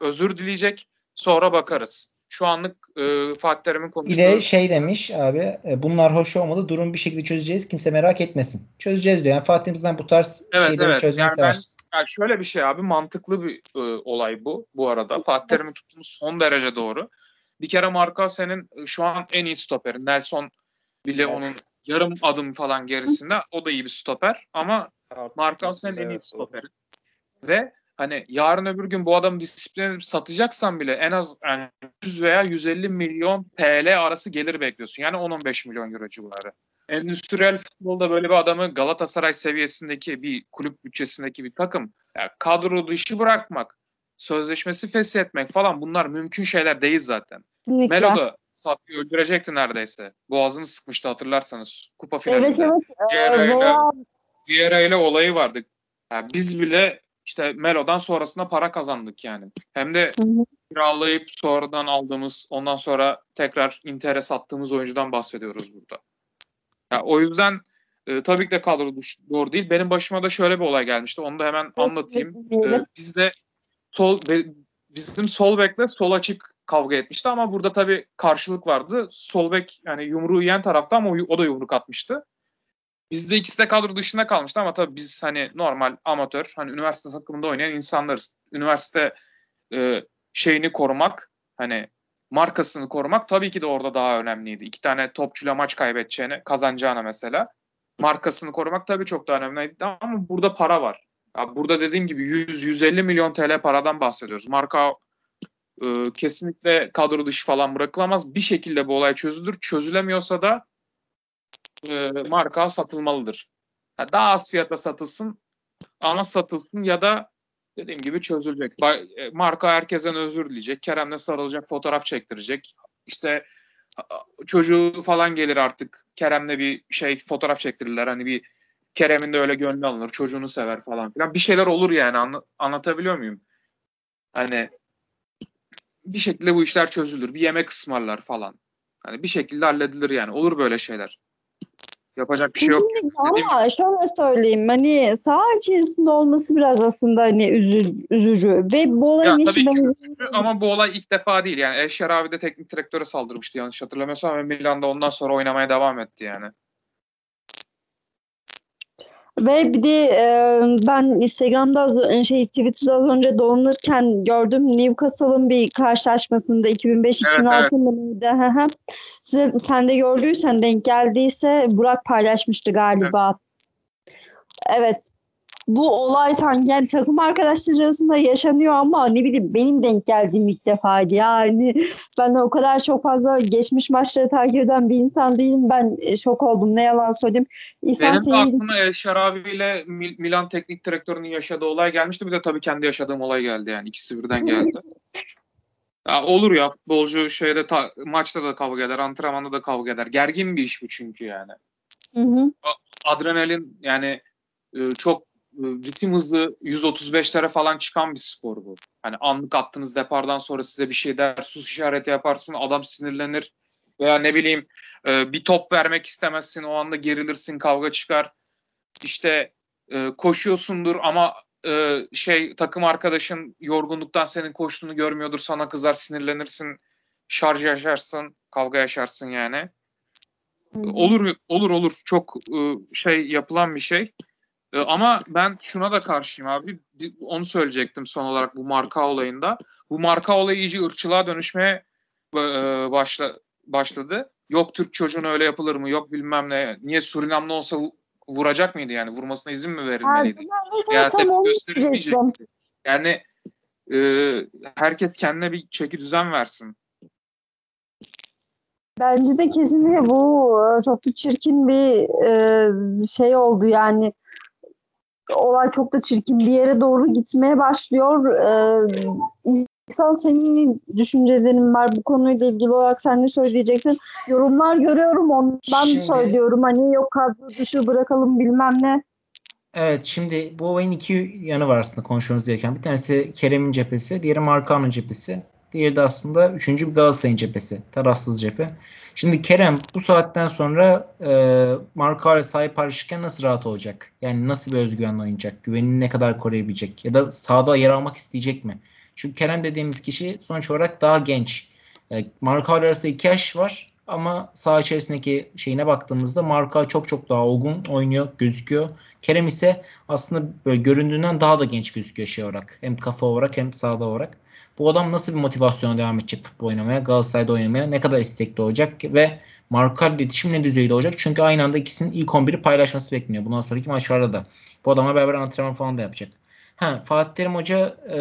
özür dileyecek. Sonra bakarız. Şu anlık e, Fatih Terim'in konuştuğu... Bir de şey demiş abi e, bunlar hoş olmadı. Durum bir şekilde çözeceğiz. Kimse merak etmesin. Çözeceğiz diyor. Yani Fatih'imizden bu tarz evet, şeyleri evet. çözmesi yani ben, yani şöyle bir şey abi mantıklı bir e, olay bu bu arada. Fatih Terim'in tuttuğumuz son derece doğru. Bir kere Marka senin e, şu an en iyi stoperin. Nelson bile evet. onun yarım adım falan gerisinde. O da iyi bir stoper ama Marka senin en iyi stoperin. Ve hani yarın öbür gün bu adamı disipline satacaksan bile en az yani 100 veya 150 milyon TL arası gelir bekliyorsun. Yani 10-15 milyon euro civarı endüstriyel futbolda böyle bir adamı Galatasaray seviyesindeki bir kulüp bütçesindeki bir takım yani kadro dışı bırakmak, sözleşmesi feshetmek falan bunlar mümkün şeyler değil zaten. Kesinlikle. Melo da Safi'yi öldürecekti neredeyse. Boğazını sıkmıştı hatırlarsanız kupa finalinde. Evet evet. İle olayı vardı. Yani biz bile işte Melo'dan sonrasında para kazandık yani. Hem de kiralayıp sonradan aldığımız ondan sonra tekrar Inter'e sattığımız oyuncudan bahsediyoruz burada. Ya, o yüzden e, tabii ki de kadro doğru değil. Benim başıma da şöyle bir olay gelmişti. Onu da hemen anlatayım. E, bizde sol bizim sol bekle sol açık kavga etmişti ama burada tabii karşılık vardı. Sol bek yani yumruğu yiyen tarafta ama o da yumruk atmıştı. Bizde ikisi de kadro dışında kalmıştı ama tabii biz hani normal amatör hani üniversite takımında oynayan insanlarız. Üniversite e, şeyini korumak hani markasını korumak tabii ki de orada daha önemliydi. İki tane topçuyla maç kaybedeceğine kazanacağına mesela markasını korumak tabii çok daha önemliydi ama burada para var. Ya burada dediğim gibi 100-150 milyon TL paradan bahsediyoruz. Marka e, kesinlikle kadro dışı falan bırakılamaz. Bir şekilde bu olay çözülür. Çözülemiyorsa da e, marka satılmalıdır. Yani daha az fiyata satılsın ama satılsın ya da dediğim gibi çözülecek. E, marka herkesten özür dileyecek. Kerem'le sarılacak, fotoğraf çektirecek. İşte çocuğu falan gelir artık. Kerem'le bir şey fotoğraf çektirirler. Hani bir Kerem'in de öyle gönlü alınır. Çocuğunu sever falan filan. Bir şeyler olur yani. Anla, anlatabiliyor muyum? Hani bir şekilde bu işler çözülür. Bir yemek ısmarlar falan. Hani bir şekilde halledilir yani. Olur böyle şeyler. Yapacak bir şey yok. Ama şöyle söyleyeyim hani saha içerisinde olması biraz aslında hani üzü, üzücü ve bu olayın ya, tabii ki üzücü ama bu olay ilk defa değil yani Eşer abi de teknik direktöre saldırmıştı yanlış hatırlamıyorsam ve Milan'da ondan sonra oynamaya devam etti yani. Ve bir de e, ben Instagram'da az, şey Twitter'da az önce dolanırken gördüm Newcastle'ın bir karşılaşmasında 2005-2006 evet, evet. Size, sen de gördüysen denk geldiyse Burak paylaşmıştı galiba. Evet. evet bu olay sanki yani takım arkadaşları arasında yaşanıyor ama ne bileyim benim denk geldiğim ilk defaydı. Yani ben de o kadar çok fazla geçmiş maçları takip eden bir insan değilim. Ben e, şok oldum ne yalan söyleyeyim. İhsan benim de aklıma El Şarabi ile Milan teknik direktörünün yaşadığı olay gelmişti. Bir de tabii kendi yaşadığım olay geldi yani. ikisi birden geldi. ya olur ya futbolcu şeyde ta, maçta da kavga eder, antrenmanda da kavga eder. Gergin bir iş bu çünkü yani. Hı hı. Adrenalin yani e, çok ritim hızı 135'lere falan çıkan bir spor bu. Hani anlık attığınız depardan sonra size bir şey der, sus işareti yaparsın, adam sinirlenir veya ne bileyim e, bir top vermek istemezsin, o anda gerilirsin, kavga çıkar. İşte e, koşuyorsundur ama şey takım arkadaşın yorgunluktan senin koştuğunu görmüyordur, sana kızar, sinirlenirsin, şarj yaşarsın, kavga yaşarsın yani. Olur olur olur çok şey yapılan bir şey. Ee, ama ben şuna da karşıyım abi. Onu söyleyecektim son olarak bu marka olayında. Bu marka olayı iyice ırkçılığa dönüşmeye e, başla, başladı. Yok Türk çocuğuna öyle yapılır mı? Yok bilmem ne. Niye Surinamlı olsa vuracak mıydı yani? Vurmasına izin mi verilmeliydi? Yani tepki gösterilmeyecek. Yani e, herkes kendine bir çeki düzen versin. Bence de kesinlikle bu e, çok bir çirkin bir e, şey oldu yani olay çok da çirkin bir yere doğru gitmeye başlıyor. Ee, İnsan senin düşüncelerin var bu konuyla ilgili olarak sen ne söyleyeceksin? Yorumlar görüyorum ondan şimdi, söylüyorum. Hani yok kadro dışı bırakalım bilmem ne. Evet şimdi bu olayın iki yanı var aslında konuşmamız gereken. Bir tanesi Kerem'in cephesi, diğeri Markan'ın cephesi. Diğeri de aslında üçüncü bir Galatasaray'ın cephesi. Tarafsız cephe. Şimdi Kerem bu saatten sonra e, marka sahip paylaşırken nasıl rahat olacak? Yani nasıl bir özgüvenle oynayacak? Güvenini ne kadar koruyabilecek? Ya da sahada yer almak isteyecek mi? Çünkü Kerem dediğimiz kişi sonuç olarak daha genç. E, marka arasında iki yaş var ama saha içerisindeki şeyine baktığımızda marka çok çok daha olgun oynuyor, gözüküyor. Kerem ise aslında böyle göründüğünden daha da genç gözüküyor şey olarak. Hem kafa olarak hem sahada olarak bu adam nasıl bir motivasyona devam edecek futbol oynamaya, Galatasaray'da oynamaya, ne kadar istekli olacak ve Marka iletişim ne düzeyde olacak? Çünkü aynı anda ikisinin ilk 11'i paylaşması bekleniyor. Bundan sonraki maçlarda da. Bu adama beraber antrenman falan da yapacak. Ha, Fatih Terim Hoca e,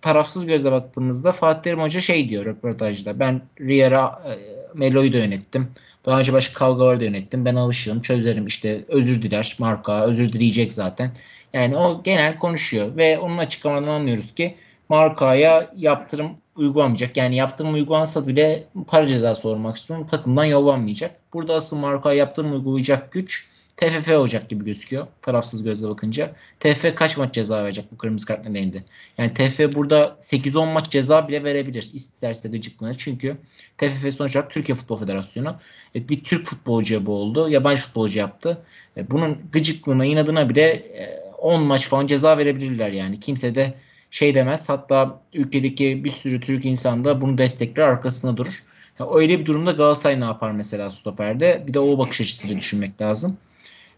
tarafsız gözle baktığımızda Fatih Terim Hoca şey diyor röportajda. Ben Riera e, Melo'yu da yönettim. Daha önce başka kavgaları da yönettim. Ben alışığım, çözerim işte özür diler Marka, özür dileyecek zaten. Yani o genel konuşuyor ve onun açıklamalarından anlıyoruz ki markaya yaptırım uygulamayacak. Yani yaptırım uygulansa bile para cezası olmak istiyorum. Takımdan yollanmayacak. Burada asıl markaya yaptırım uygulayacak güç TFF olacak gibi gözüküyor. Tarafsız gözle bakınca. TFF kaç maç ceza verecek bu kırmızı kart nedeniyle? Yani TFF burada 8-10 maç ceza bile verebilir. İsterse gıcıklığına. Çünkü TFF sonuç olarak Türkiye Futbol Federasyonu. E, bir Türk futbolcuya bu oldu. Yabancı futbolcu yaptı. E, bunun gıcıklığına, inadına bile e, 10 maç falan ceza verebilirler yani. Kimse de şey demez. Hatta ülkedeki bir sürü Türk insan da bunu destekler arkasında durur. Ya öyle bir durumda Galatasaray ne yapar mesela stoperde? Bir de o bakış açısıyla düşünmek lazım.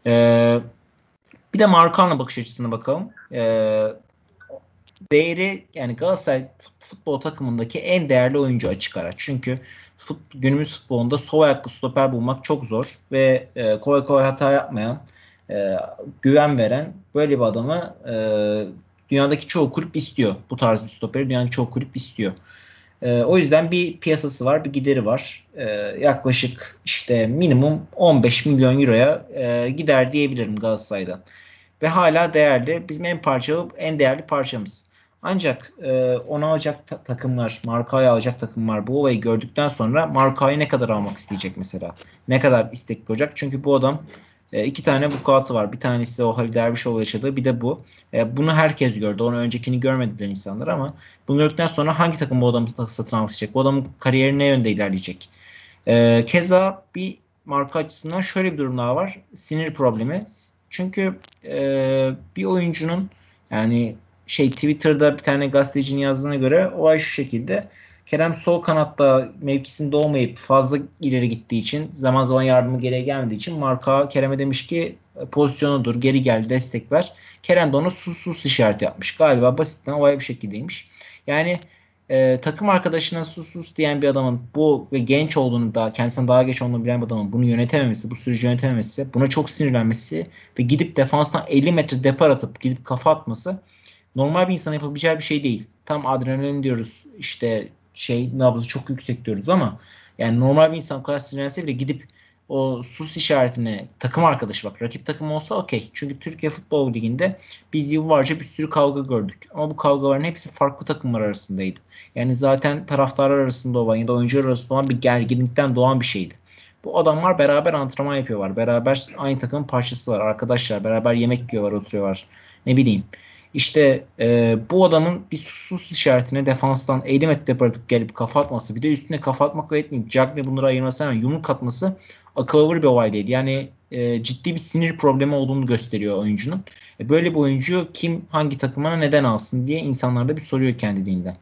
Ee, bir de Markan'la bakış açısına bakalım. Ee, değeri yani Galatasaray futbol takımındaki en değerli oyuncu açık ara. Çünkü fut, günümüz futbolunda sol ayaklı stoper bulmak çok zor ve e, kolay kolay hata yapmayan, e, güven veren böyle bir adamı e, dünyadaki çoğu kulüp istiyor. Bu tarz bir stoperi dünyadaki çoğu kulüp istiyor. E, o yüzden bir piyasası var, bir gideri var. E, yaklaşık işte minimum 15 milyon euroya e, gider diyebilirim Galatasaray'dan. Ve hala değerli. Bizim en parçalı, en değerli parçamız. Ancak e, onu alacak ta- takımlar, markayı alacak takımlar bu olayı gördükten sonra markayı ne kadar almak isteyecek mesela? Ne kadar istekli olacak? Çünkü bu adam e, iki tane vukuatı var. Bir tanesi o Halil Dervişoğlu yaşadığı bir de bu. E, bunu herkes gördü. Onu öncekini görmediler insanlar ama bunu gördükten sonra hangi takım bu adamı satın almak isteyecek? Bu adamın kariyeri ne yönde ilerleyecek? E, keza bir marka açısından şöyle bir durum daha var. Sinir problemi. Çünkü e, bir oyuncunun yani şey Twitter'da bir tane gazetecinin yazdığına göre olay şu şekilde. Kerem sol kanatta mevkisinde olmayıp fazla ileri gittiği için zaman zaman yardımı geriye gelmediği için Marka Kerem'e demiş ki pozisyonudur geri gel destek ver. Kerem de ona sus sus işareti yapmış. Galiba basitten olay bir şekildeymiş. Yani e, takım arkadaşına sus sus diyen bir adamın bu ve genç olduğunu da kendisinden daha geç olduğunu bilen bir adamın bunu yönetememesi, bu süreci yönetememesi, buna çok sinirlenmesi ve gidip defanstan 50 metre depar atıp gidip kafa atması normal bir insan yapabileceği bir şey değil. Tam adrenalin diyoruz işte şey nabzı çok yüksek diyoruz ama yani normal bir insan kadar sinirlense bile gidip o sus işaretine takım arkadaşı bak rakip takım olsa okey. Çünkü Türkiye Futbol Ligi'nde biz yıllarca bir sürü kavga gördük. Ama bu kavgaların hepsi farklı takımlar arasındaydı. Yani zaten taraftarlar arasında olan ya da oyuncular arasında olan bir gerginlikten doğan bir şeydi. Bu adamlar beraber antrenman yapıyorlar. Beraber aynı takımın parçası var. Arkadaşlar beraber yemek yiyorlar, oturuyorlar. Ne bileyim. İşte e, bu adamın bir sus işaretine defanstan 50 metre yaparatıp gelip kafa atması bir de üstüne kafa atmakla etmeyip Cagney bunları ayırması hemen yumruk atması akıl bir olay. Yani e, ciddi bir sinir problemi olduğunu gösteriyor oyuncunun. E, böyle bir oyuncu kim hangi takımına neden alsın diye insanlar da bir soruyor kendiliğinden.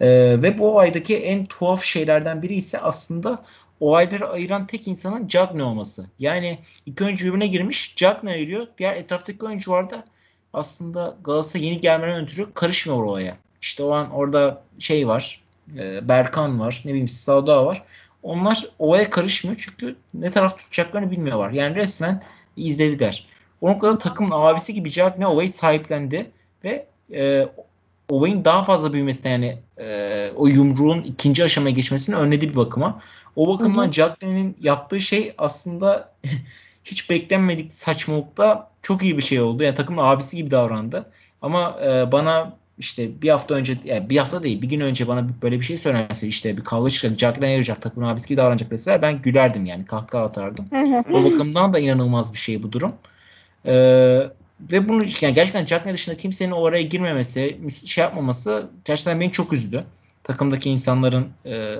E, ve bu olaydaki en tuhaf şeylerden biri ise aslında olayları ayıran tek insanın Cagney olması. Yani ilk oyuncu birbirine girmiş Cagney ayırıyor. Diğer etraftaki oyuncular da aslında Galatasaray yeni gelmeden ötürü karışmıyor olaya. İşte o an orada şey var. E, Berkan var. Ne bileyim Sauda var. Onlar olaya karışmıyor çünkü ne taraf tutacaklarını bilmiyorlar. Yani resmen izlediler. O noktada takımın abisi gibi ne olayı sahiplendi ve e, olayın daha fazla büyümesine yani e, o yumruğun ikinci aşamaya geçmesini önledi bir bakıma. O bakımdan Jackman'in yaptığı şey aslında hiç beklenmedik saçmalıkta çok iyi bir şey oldu. Yani takımın abisi gibi davrandı. Ama e, bana işte bir hafta önce yani bir hafta değil bir gün önce bana böyle bir şey söylerse işte bir kavga çıkacak, Jack'la ayıracak takımın abisi gibi davranacak deseler ben gülerdim yani kahkaha atardım. o bakımdan da inanılmaz bir şey bu durum. Ee, ve bunu yani gerçekten Jack'la dışında kimsenin oraya girmemesi, şey yapmaması gerçekten beni çok üzdü takımdaki insanların e,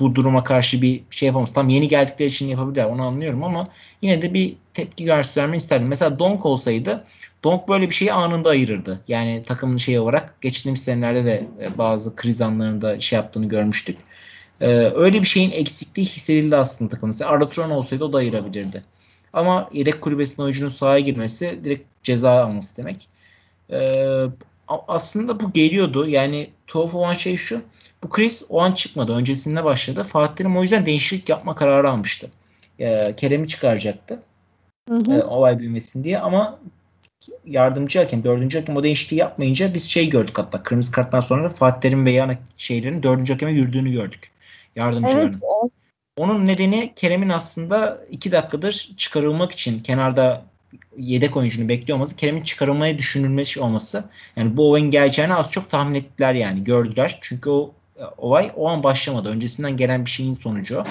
bu duruma karşı bir şey yapamaz. Tam yeni geldikleri için yapabilirler onu anlıyorum ama yine de bir tepki göstermeni isterdim. Mesela Donk olsaydı Donk böyle bir şeyi anında ayırırdı. Yani takımın şey olarak geçtiğimiz senelerde de e, bazı kriz anlarında şey yaptığını görmüştük. E, öyle bir şeyin eksikliği hissedildi aslında takımın. Mesela Arda olsaydı o da ayırabilirdi. Ama yedek kulübesinin oyuncunun sahaya girmesi direkt ceza alması demek. E, aslında bu geliyordu. Yani tuhaf olan şey şu. Bu kriz o an çıkmadı. Öncesinde başladı. Fatih Terim o yüzden değişiklik yapma kararı almıştı. E, Kerem'i çıkaracaktı. Hı hı. E, olay büyümesin diye ama yardımcı hakem, dördüncü hakem o değişikliği yapmayınca biz şey gördük hatta kırmızı karttan sonra da Fatih Terim ve yan şeylerin dördüncü hakeme yürüdüğünü gördük. Yardımcıların. Evet. Onun nedeni Kerem'in aslında iki dakikadır çıkarılmak için kenarda yedek oyuncunu bekliyor olması Kerem'in çıkarılmaya düşünülmesi olması. Yani bu olayın geleceğini az çok tahmin ettiler yani gördüler. Çünkü o olay o an başlamadı. Öncesinden gelen bir şeyin sonucu.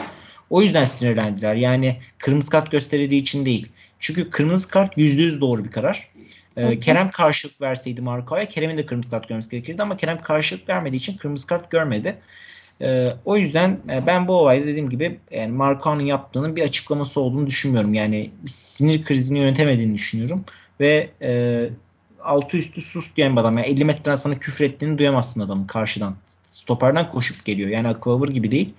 O yüzden sinirlendiler. Yani kırmızı kart gösterildiği için değil. Çünkü kırmızı kart %100 doğru bir karar. Ee, Kerem karşılık verseydi Marco'ya Kerem'in de kırmızı kart görmesi gerekirdi ama Kerem karşılık vermediği için kırmızı kart görmedi. Ee, o yüzden e, ben bu olayda dediğim gibi yani Marco'nun yaptığının bir açıklaması olduğunu düşünmüyorum. Yani sinir krizini yönetemediğini düşünüyorum. Ve e, altı üstü sus diyen bir adam. Yani 50 metreden sana küfür ettiğini duyamazsın adamın karşıdan. Stoperden koşup geliyor. Yani Akılavır gibi değil.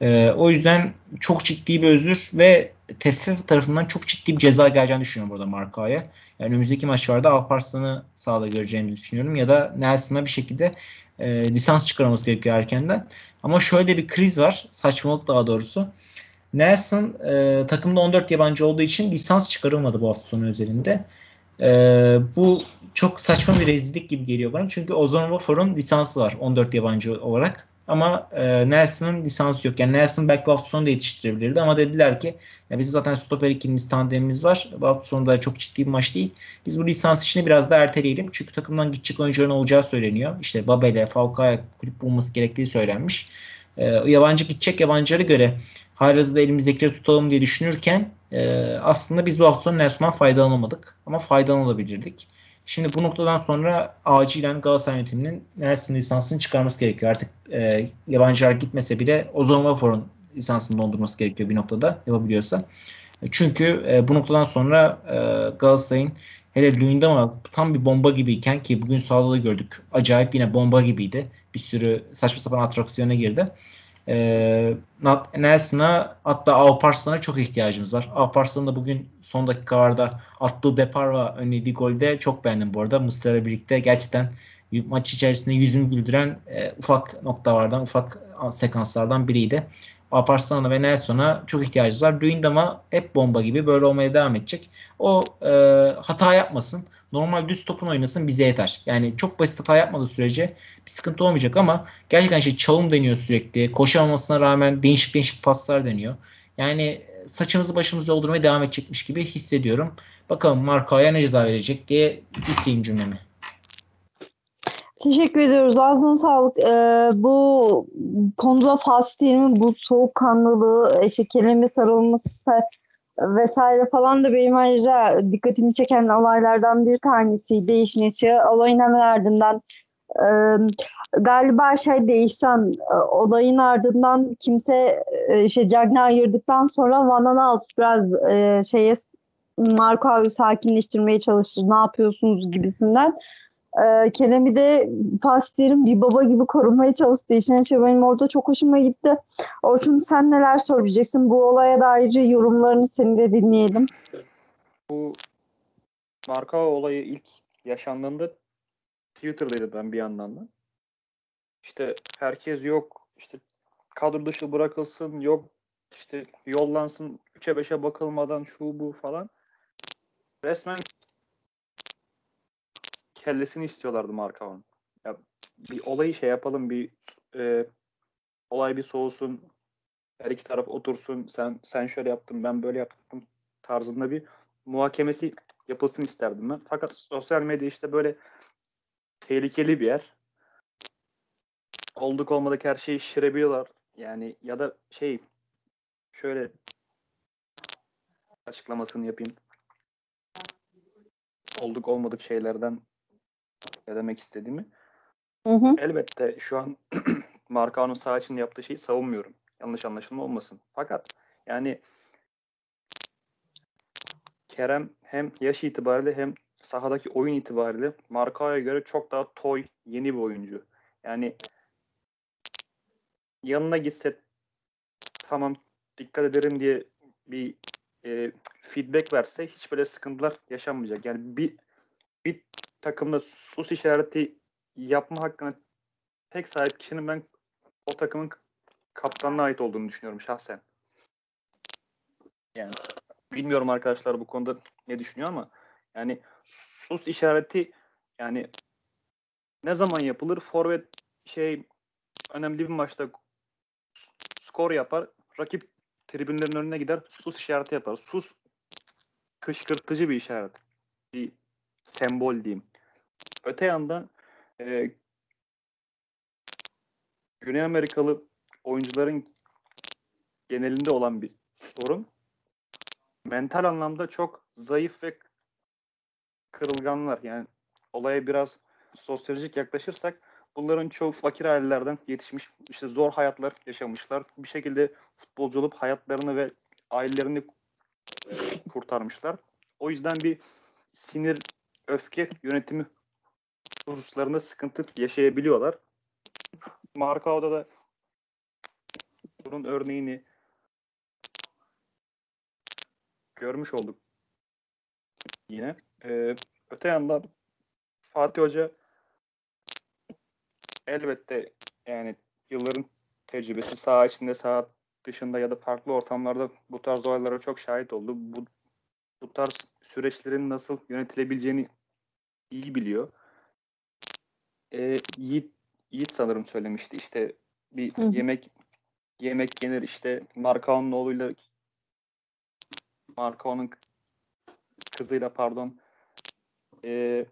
E, o yüzden çok ciddi bir özür ve TFF tarafından çok ciddi bir ceza geleceğini düşünüyorum burada Marka'ya. Yani önümüzdeki maçlarda Alparslan'ı sahada göreceğimizi düşünüyorum. Ya da Nelson'a bir şekilde e, lisans çıkarmamız gerekiyor erkenden. Ama şöyle bir kriz var. Saçmalık daha doğrusu. Nelson e, takımda 14 yabancı olduğu için lisans çıkarılmadı bu hafta sonu özelinde. E, bu çok saçma bir rezillik gibi geliyor bana. Çünkü Ozan Wafor'un lisansı var 14 yabancı olarak. Ama e, Nelson'ın lisansı yok. Yani Nelson belki bu hafta sonu da yetiştirebilirdi ama dediler ki ya bizim zaten stoper ikilimiz tandemimiz var. Bu hafta sonu da çok ciddi bir maç değil. Biz bu lisans işini biraz da erteleyelim. Çünkü takımdan gidecek oyuncuların olacağı söyleniyor. İşte Babel'e, Falcao'ya kulüp bulması gerektiği söylenmiş. E, yabancı gidecek yabancılara göre halihazırda elimizdekileri tutalım diye düşünürken e, aslında biz bu hafta sonu Nelson'dan faydalanamadık. Ama faydalanabilirdik. Şimdi bu noktadan sonra acilen Galatasaray yönetiminin Nelson lisansını çıkarması gerekiyor. Artık e, yabancılar gitmese bile Ozan Wafor'un lisansını dondurması gerekiyor bir noktada yapabiliyorsa. Çünkü e, bu noktadan sonra e, Galatasaray'ın hele Luyendama tam bir bomba gibiyken ki bugün sahada da gördük. Acayip yine bomba gibiydi. Bir sürü saçma sapan atraksiyona girdi. E, Nelson'a hatta Alparslan'a çok ihtiyacımız var. Alparslan'ın da bugün son dakikalarda attığı depar ve önlediği golde çok beğendim bu arada. Muslera birlikte gerçekten maç içerisinde yüzümü güldüren e, ufak noktalardan, ufak sekanslardan biriydi. Alparslan'a ve Nelson'a çok ihtiyacımız var. Luyendam'a hep bomba gibi böyle olmaya devam edecek. O e, hata yapmasın normal düz topun oynasın bize yeter. Yani çok basit hata yapmadığı sürece bir sıkıntı olmayacak ama gerçekten işte çalım deniyor sürekli. Koşamamasına rağmen değişik değişik paslar deniyor. Yani saçımızı başımızı yoldurmaya devam edecekmiş gibi hissediyorum. Bakalım Marco'ya ne ceza verecek diye bitireyim cümlemi. Teşekkür ediyoruz. Ağzına sağlık. Ee, bu konuda Fatih Terim'in bu soğukkanlılığı, işte kelime sarılması vesaire falan da benim ayrıca dikkatimi çeken olaylardan bir tanesi değişmesi. Olayın hemen ardından e, galiba şey değişen e, olayın ardından kimse e, işte Cagney ayırdıktan sonra Van Aalt biraz e, şeye Marco'yu sakinleştirmeye çalışır. Ne yapıyorsunuz gibisinden. E, Kerem'i de Pastir'in bir baba gibi korumaya çalıştığı için işte benim orada çok hoşuma gitti. Orçun sen neler söyleyeceksin? Bu olaya dair yorumlarını seni de dinleyelim. Bu marka olayı ilk yaşandığında Twitter'daydı ben bir yandan da. İşte herkes yok işte kadro dışı bırakılsın yok işte yollansın 3'e 5'e bakılmadan şu bu falan. Resmen kellesini istiyorlardı Markav'ın. Ya bir olayı şey yapalım bir e, olay bir soğusun her iki taraf otursun sen sen şöyle yaptın ben böyle yaptım tarzında bir muhakemesi yapılsın isterdim ben. Fakat sosyal medya işte böyle tehlikeli bir yer. Olduk olmadık her şeyi şirebiliyorlar. Yani ya da şey şöyle açıklamasını yapayım. Olduk olmadık şeylerden ne demek istediğimi. Hı hı. Elbette şu an Markao'nun sağ için yaptığı şeyi savunmuyorum. Yanlış anlaşılma olmasın. Fakat yani Kerem hem yaş itibariyle hem sahadaki oyun itibariyle Markao'ya göre çok daha toy, yeni bir oyuncu. Yani yanına gitse tamam dikkat ederim diye bir e, feedback verse hiç böyle sıkıntılar yaşanmayacak. Yani bir bir takımda sus işareti yapma hakkına tek sahip kişinin ben o takımın kaptanına ait olduğunu düşünüyorum şahsen. Yani bilmiyorum arkadaşlar bu konuda ne düşünüyor ama yani sus işareti yani ne zaman yapılır? Forvet şey önemli bir maçta skor yapar. Rakip tribünlerin önüne gider. Sus işareti yapar. Sus kışkırtıcı bir işaret. Bir sembol diyeyim. Öte yandan e, Güney Amerikalı oyuncuların genelinde olan bir sorun. mental anlamda çok zayıf ve kırılganlar. Yani olaya biraz sosyolojik yaklaşırsak bunların çoğu fakir ailelerden yetişmiş, işte zor hayatlar yaşamışlar. Bir şekilde futbolcu olup hayatlarını ve ailelerini kurtarmışlar. O yüzden bir sinir, öfke yönetimi hususlarında sıkıntı yaşayabiliyorlar. Markao'da da bunun örneğini görmüş olduk yine. Ee, öte yandan Fatih Hoca elbette yani yılların tecrübesi saha içinde, saha dışında ya da farklı ortamlarda bu tarz olaylara çok şahit oldu. Bu, bu tarz süreçlerin nasıl yönetilebileceğini iyi biliyor. Ee, Yiğit, Yiğit sanırım söylemişti işte bir Hı. yemek yemek yenir işte Markao'nun oğluyla Markao'nun kızıyla pardon e,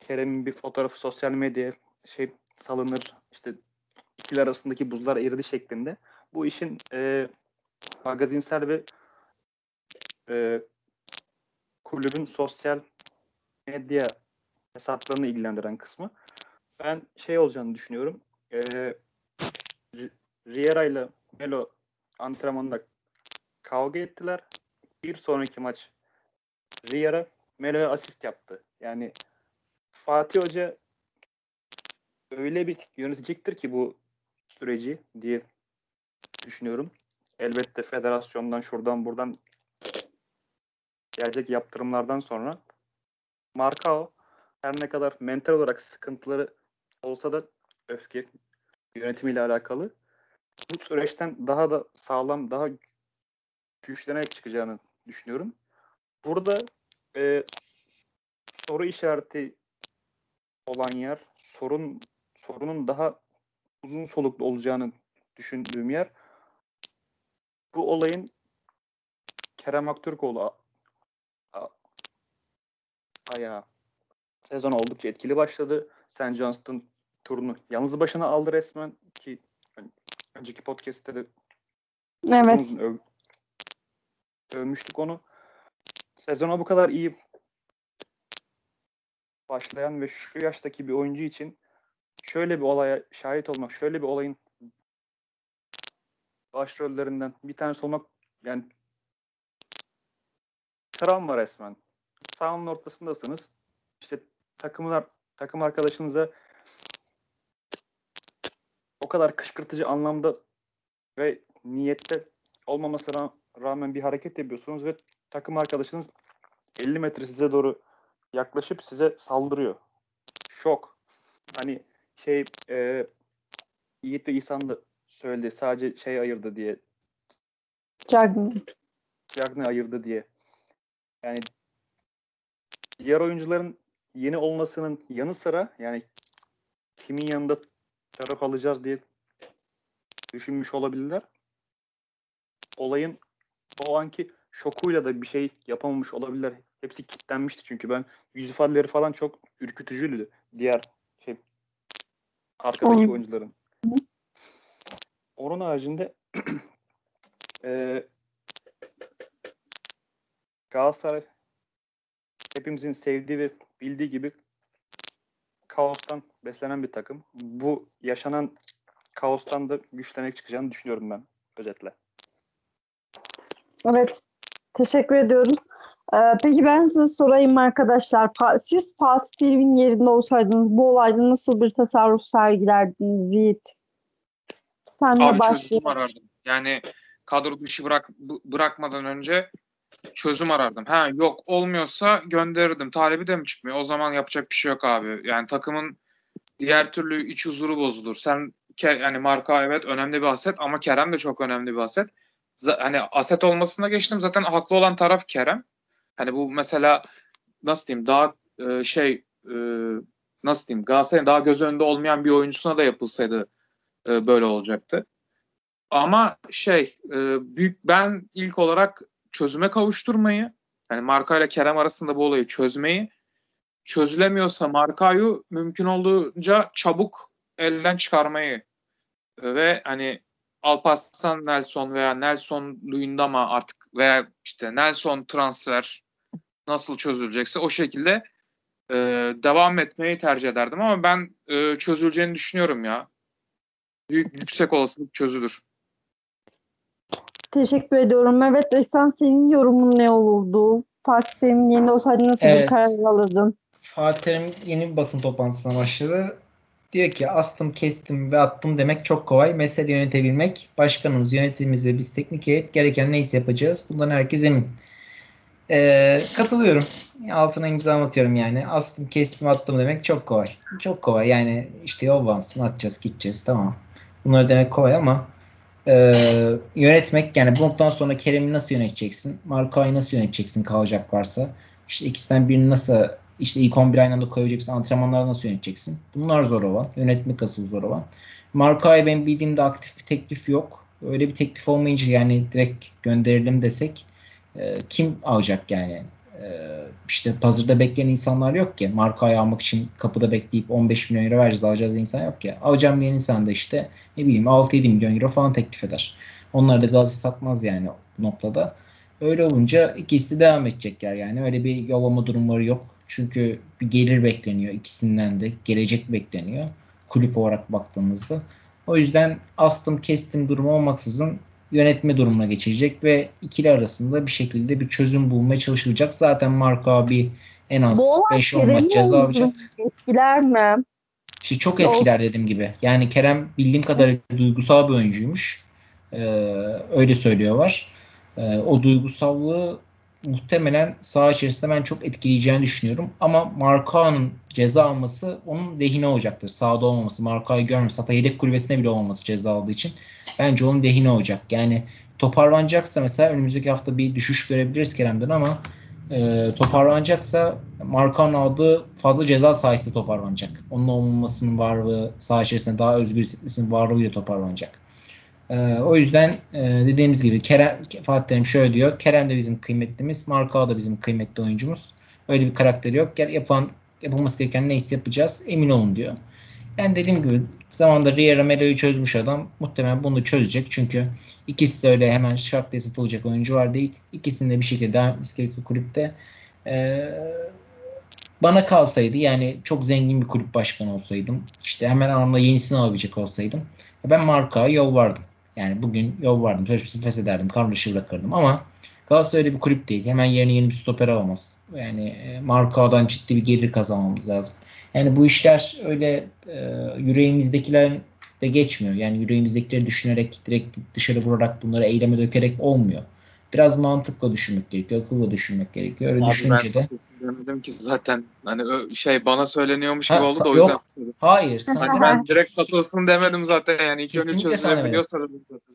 Kerem'in bir fotoğrafı sosyal medyaya şey salınır işte ikili arasındaki buzlar eridi şeklinde. Bu işin e, magazinsel ve e, kulübün sosyal medya hesaplarını ilgilendiren kısmı. Ben şey olacağını düşünüyorum. E, Riera ile Melo antrenmanda kavga ettiler. Bir sonraki maç Riera Melo'ya asist yaptı. Yani Fatih Hoca öyle bir yönetecektir ki bu süreci diye düşünüyorum. Elbette federasyondan şuradan buradan gelecek yaptırımlardan sonra Markao her ne kadar mental olarak sıkıntıları olsa da öfke yönetimiyle alakalı bu süreçten daha da sağlam, daha güçlenerek çıkacağını düşünüyorum. Burada e, soru işareti olan yer sorun sorunun daha uzun soluklu olacağını düşündüğüm yer bu olayın Kerem Aktürkoğlu ayağı sezon oldukça etkili başladı. St. Johnston turunu yalnız başına aldı resmen ki önceki podcast'te de evet. öv, övmüştük onu. Sezona bu kadar iyi başlayan ve şu yaştaki bir oyuncu için şöyle bir olaya şahit olmak, şöyle bir olayın başrollerinden bir tanesi olmak yani travma resmen. Sahanın ortasındasınız. İşte takımlar takım arkadaşınıza o kadar kışkırtıcı anlamda ve niyette olmamasına rağmen bir hareket yapıyorsunuz ve takım arkadaşınız 50 metre size doğru yaklaşıp size saldırıyor. Şok. Hani şey e, Yiğit ve İhsan da söyledi. Sadece şey ayırdı diye. Cagney. Cagney ayırdı diye. Yani diğer oyuncuların yeni olmasının yanı sıra yani kimin yanında taraf alacağız diye düşünmüş olabilirler. Olayın o anki şokuyla da bir şey yapamamış olabilirler. Hepsi kilitlenmişti çünkü ben yüz ifadeleri falan çok ürkütücüydü. Diğer şey arkadaki Onun. oyuncuların. Onun haricinde e, Galatasaray hepimizin sevdiği ve bildiği gibi kaostan beslenen bir takım. Bu yaşanan kaostan da güçlenerek çıkacağını düşünüyorum ben özetle. Evet. Teşekkür ediyorum. Ee, peki ben size sorayım arkadaşlar. Pa- siz Fatih Terim'in yerinde olsaydınız bu olayda nasıl bir tasarruf sergilerdiniz Yiğit? Sen de başlayalım. arardım. Yani kadro dışı bırak bırakmadan önce çözüm arardım. Ha yok olmuyorsa gönderirdim. Talibi de mi çıkmıyor? O zaman yapacak bir şey yok abi. Yani takımın diğer türlü iç huzuru bozulur. Sen yani marka evet önemli bir aset ama Kerem de çok önemli bir aset. Hani aset olmasına geçtim zaten haklı olan taraf Kerem. Hani bu mesela nasıl diyeyim daha e, şey e, nasıl diyeyim Galatasaray'ın daha göz önünde olmayan bir oyuncusuna da yapılsaydı e, böyle olacaktı. Ama şey e, büyük ben ilk olarak çözüme kavuşturmayı yani Marka ile Kerem arasında bu olayı çözmeyi çözülemiyorsa Marka'yı mümkün olduğunca çabuk elden çıkarmayı ve hani Alparslan Nelson veya Nelson Luyendama artık veya işte Nelson transfer nasıl çözülecekse o şekilde e, devam etmeyi tercih ederdim ama ben e, çözüleceğini düşünüyorum ya. Büyük yüksek olasılık çözülür. Teşekkür ediyorum. Evet İhsan senin yorumun ne olurdu? Fatih Terim'in yerinde olsaydı nasıl Evet. bir karar alırdın? Fatih Terim yeni bir basın toplantısına başladı. Diyor ki astım, kestim ve attım demek çok kolay. Mesele yönetebilmek. Başkanımız, yönetimimiz ve biz teknik heyet gereken neyse yapacağız. Bundan herkes emin. Ee, katılıyorum. Altına imza atıyorum yani. Astım, kestim, attım demek çok kolay. Çok kolay. Yani işte yol vansın atacağız, gideceğiz. Tamam. Bunları demek kolay ama e, yönetmek yani bu noktadan sonra Kerem'i nasıl yöneteceksin? Marka'yı nasıl yöneteceksin kalacak varsa? İşte ikisinden birini nasıl işte ilk 11 aynı anda koyacaksın. Antrenmanları nasıl yöneteceksin? Bunlar zor olan. Yönetmek asıl zor olan. Marka'ya benim bildiğimde aktif bir teklif yok. Öyle bir teklif olmayınca yani direkt gönderelim desek e, kim alacak yani? E, işte pazarda bekleyen insanlar yok ki. Marka'yı almak için kapıda bekleyip 15 milyon euro vereceğiz alacağız insan yok ki. Alacağım diyen insan da işte ne bileyim 6-7 milyon euro falan teklif eder. Onlar da Galatasaray satmaz yani bu noktada. Öyle olunca ikisi de devam edecekler yani. Öyle bir yollama durumları yok. Çünkü bir gelir bekleniyor ikisinden de. Gelecek bekleniyor. Kulüp olarak baktığımızda. O yüzden astım kestim durumu olmaksızın yönetme durumuna geçilecek ve ikili arasında bir şekilde bir çözüm bulmaya çalışılacak. Zaten Marco abi en az Bu olay 5-10 Kerem'i maç ceza alacak. Etkiler mi? İşte çok etkiler dediğim gibi. Yani Kerem bildiğim kadarıyla duygusal bir oyuncuymuş. Ee, öyle söylüyorlar. Ee, o duygusallığı muhtemelen saha içerisinde ben çok etkileyeceğini düşünüyorum. Ama Markao'nun ceza alması onun lehine olacaktır. Sahada olmaması, Markao'yu görmesi, hatta yedek kulübesine bile olmaması ceza aldığı için. Bence onun lehine olacak. Yani toparlanacaksa mesela önümüzdeki hafta bir düşüş görebiliriz Kerem'den ama e, toparlanacaksa Markao'nun aldığı fazla ceza sayesinde toparlanacak. Onun olmamasının varlığı, saha içerisinde daha özgür hissetmesinin varlığıyla toparlanacak. Ee, o yüzden e, dediğimiz gibi Kerem, Fatih Terim şöyle diyor. Kerem de bizim kıymetlimiz. Markao da bizim kıymetli oyuncumuz. Öyle bir karakteri yok. Gel, yapan, yapılması gereken neyse yapacağız. Emin olun diyor. Yani dediğim gibi zamanda Riera Melo'yu çözmüş adam. Muhtemelen bunu çözecek. Çünkü ikisi de öyle hemen şart diye satılacak oyuncular değil. İkisinin de bir şekilde devam etmesi gerekiyor kulüpte. Ee, bana kalsaydı yani çok zengin bir kulüp başkanı olsaydım işte hemen anlamda yenisini alabilecek olsaydım ben Marka'ya yol vardım. Yani bugün yol vardım. Sözleşmesini feshederdim. Kardeşi bırakırdım ama Galatasaray öyle bir kulüp değil. Hemen yerine yeni bir stoper alamaz. Yani e, Marka'dan ciddi bir gelir kazanmamız lazım. Yani bu işler öyle e, yüreğimizdekiler de geçmiyor. Yani yüreğimizdekileri düşünerek direkt dışarı vurarak bunları eyleme dökerek olmuyor. Biraz mantıkla düşünmek gerekiyor. Akılla düşünmek gerekiyor. Öyle Abi ben düşününce de. demedim ki zaten hani şey bana söyleniyormuş Ha, gibi oldu da o yok. yüzden söyledim. Hayır. Sana Hani demedim. ben direkt satılsın demedim zaten yani ilk önce Kesinlikle sana zaten.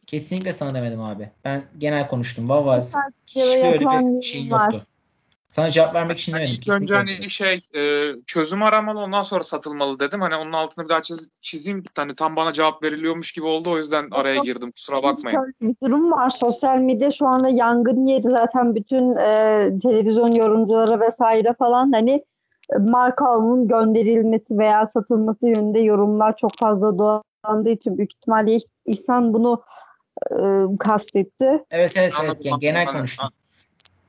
Kesinlikle sana demedim abi. Ben genel konuştum. Valla hiçbir öyle bir şey var. yoktu. Sana cevap vermek için demedim. ilk önce hani şey e, çözüm aramalı ondan sonra satılmalı dedim. Hani onun altını bir daha çiz- çizeyim. Hani tam bana cevap veriliyormuş gibi oldu o yüzden araya girdim. Kusura bakmayın. Bir durum var. Sosyal medya şu anda yangın yeri zaten bütün e, televizyon yorumcuları vesaire falan hani e, Markao'nun gönderilmesi veya satılması yönünde yorumlar çok fazla dolandığı için büyük ihtimalle İhsan bunu e, kastetti. Evet evet evet. Yani genel konuştum.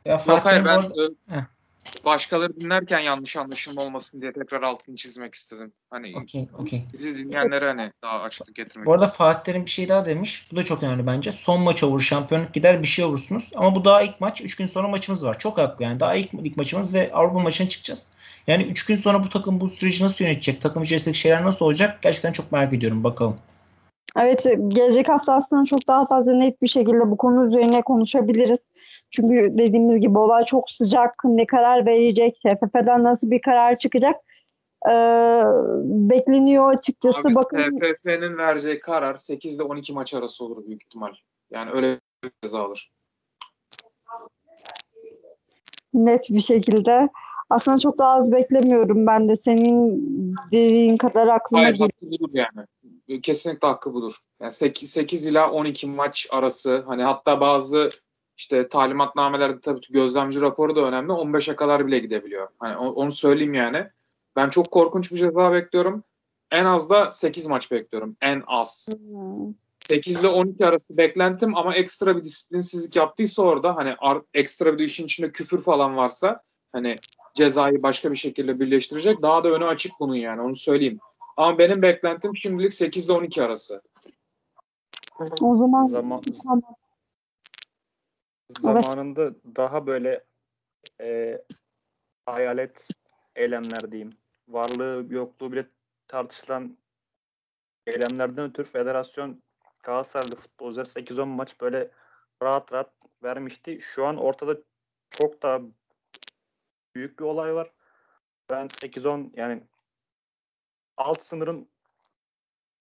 Ya Yok Fatih hayır ben arada- e, başkaları dinlerken yanlış anlaşılma olmasın diye tekrar altını çizmek istedim. Hani Okey okey. bizi dinleyenlere hani daha açıklık getirmek. Bu arada Fatih Terim bir şey daha demiş. Bu da çok önemli bence. Son maç olur şampiyonluk gider bir şey olursunuz. Ama bu daha ilk maç. 3 gün sonra maçımız var. Çok haklı yani. Daha ilk, ilk maçımız ve Avrupa maçına çıkacağız. Yani 3 gün sonra bu takım bu süreci nasıl yönetecek? Takım içerisindeki şeyler nasıl olacak? Gerçekten çok merak ediyorum. Bakalım. Evet, gelecek hafta aslında çok daha fazla net bir şekilde bu konu üzerine konuşabiliriz. Çünkü dediğimiz gibi olay çok sıcak. Ne karar verecek? TFF'den nasıl bir karar çıkacak? Ee, bekleniyor açıkçası. Abi Bakın TFF'nin vereceği karar 8 ile 12 maç arası olur büyük ihtimal. Yani öyle bir ceza alır. net bir şekilde. Aslında çok daha az beklemiyorum ben de. Senin dediğin kadar aklıma Hayır geliyor. hakkı budur yani. Kesinlikle hakkı budur. Yani 8, 8 ila 12 maç arası hani hatta bazı işte talimatnamelerde tabii ki gözlemci raporu da önemli. 15'e kadar bile gidebiliyor. Hani onu söyleyeyim yani. Ben çok korkunç bir ceza bekliyorum. En az da 8 maç bekliyorum. En az. Hmm. 8 ile 12 arası beklentim ama ekstra bir disiplinsizlik yaptıysa orada hani ekstra bir işin içinde küfür falan varsa hani cezayı başka bir şekilde birleştirecek. Daha da önü açık bunun yani onu söyleyeyim. Ama benim beklentim şimdilik 8 ile 12 arası. O zaman Zaman, zamanında daha böyle e, hayalet eylemler diyeyim. Varlığı yokluğu bile tartışılan eylemlerden ötürü federasyon Galatasaraylı futbolcular 8-10 maç böyle rahat rahat vermişti. Şu an ortada çok daha büyük bir olay var. Ben 8-10 yani alt sınırın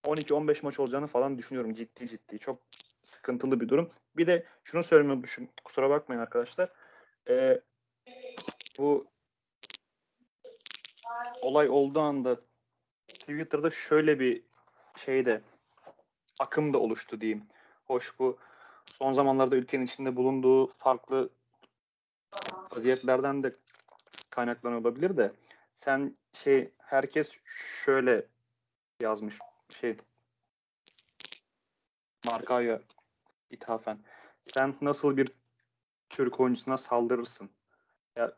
12-15 maç olacağını falan düşünüyorum ciddi ciddi. Çok sıkıntılı bir durum. Bir de şunu söylemeyi unutmuşum. Kusura bakmayın arkadaşlar. Ee, bu olay olduğu anda Twitter'da şöyle bir şey de akım da oluştu diyeyim. Hoş bu son zamanlarda ülkenin içinde bulunduğu farklı vaziyetlerden de kaynaklanıyor olabilir de sen şey herkes şöyle yazmış şey Marka'ya ithafen. Sen nasıl bir Türk oyuncusuna saldırırsın? Ya,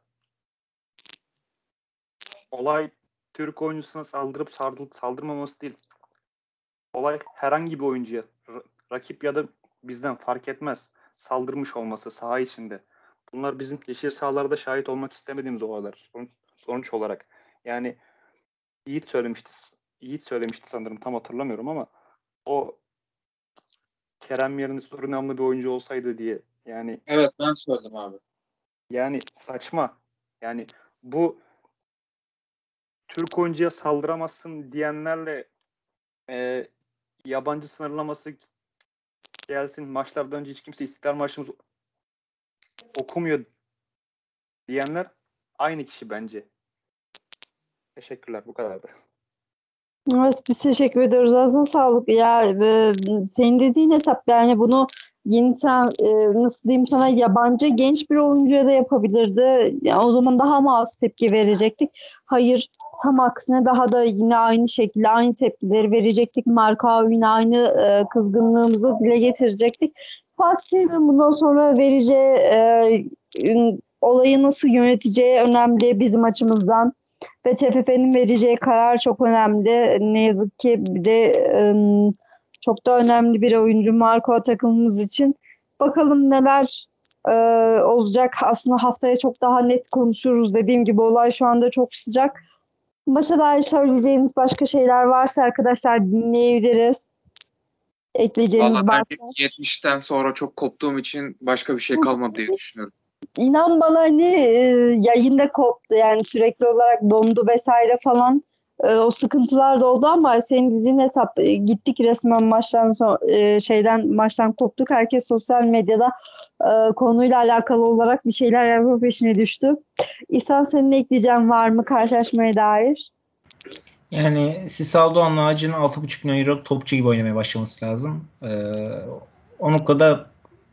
olay Türk oyuncusuna saldırıp saldır, saldırmaması değil. Olay herhangi bir oyuncuya rakip ya da bizden fark etmez. Saldırmış olması saha içinde. Bunlar bizim yeşil sahalarda şahit olmak istemediğimiz olaylar sonuç, sonuç olarak. Yani Yiğit söylemişti. Yiğit söylemişti sanırım tam hatırlamıyorum ama o Kerem yerine Surinamlı bir oyuncu olsaydı diye. Yani Evet ben söyledim abi. Yani saçma. Yani bu Türk oyuncuya saldıramazsın diyenlerle e, yabancı sınırlaması gelsin. Maçlardan önce hiç kimse İstiklal Marşımız okumuyor diyenler aynı kişi bence. Teşekkürler. Bu kadardı. Evet biz teşekkür ediyoruz. Ağzına sağlık. Ya e, senin dediğin hesap yani bunu yeni ta- e, nasıl diyeyim sana yabancı genç bir oyuncuya da yapabilirdi. Yani o zaman daha mı az tepki verecektik? Hayır tam aksine daha da yine aynı şekilde aynı tepkileri verecektik. Marka yine aynı e, kızgınlığımızı dile getirecektik. Fatih Terim'in bundan sonra vereceği e, olayı nasıl yöneteceği önemli bizim açımızdan ve TFF'nin vereceği karar çok önemli. Ne yazık ki bir de çok da önemli bir oyuncu Marco takımımız için. Bakalım neler e, olacak. Aslında haftaya çok daha net konuşuruz. Dediğim gibi olay şu anda çok sıcak. Başa dair söyleyeceğiniz başka şeyler varsa arkadaşlar dinleyebiliriz. Ekleyeceğiniz varsa. ben 70'ten sonra çok koptuğum için başka bir şey kalmadı diye düşünüyorum. İnan bana hani e, yayında koptu yani sürekli olarak dondu vesaire falan E, o sıkıntılar da oldu ama senin dediğin hesap e, gittik resmen maçtan sonra e, şeyden maçtan koptuk herkes sosyal medyada e, konuyla alakalı olarak bir şeyler yazma peşine düştü. İhsan senin ekleyeceğin var mı karşılaşmaya dair? Yani Sisal Doğan Naci'nin 6,5 milyon euro topçu gibi oynamaya başlaması lazım. Ee, onunla da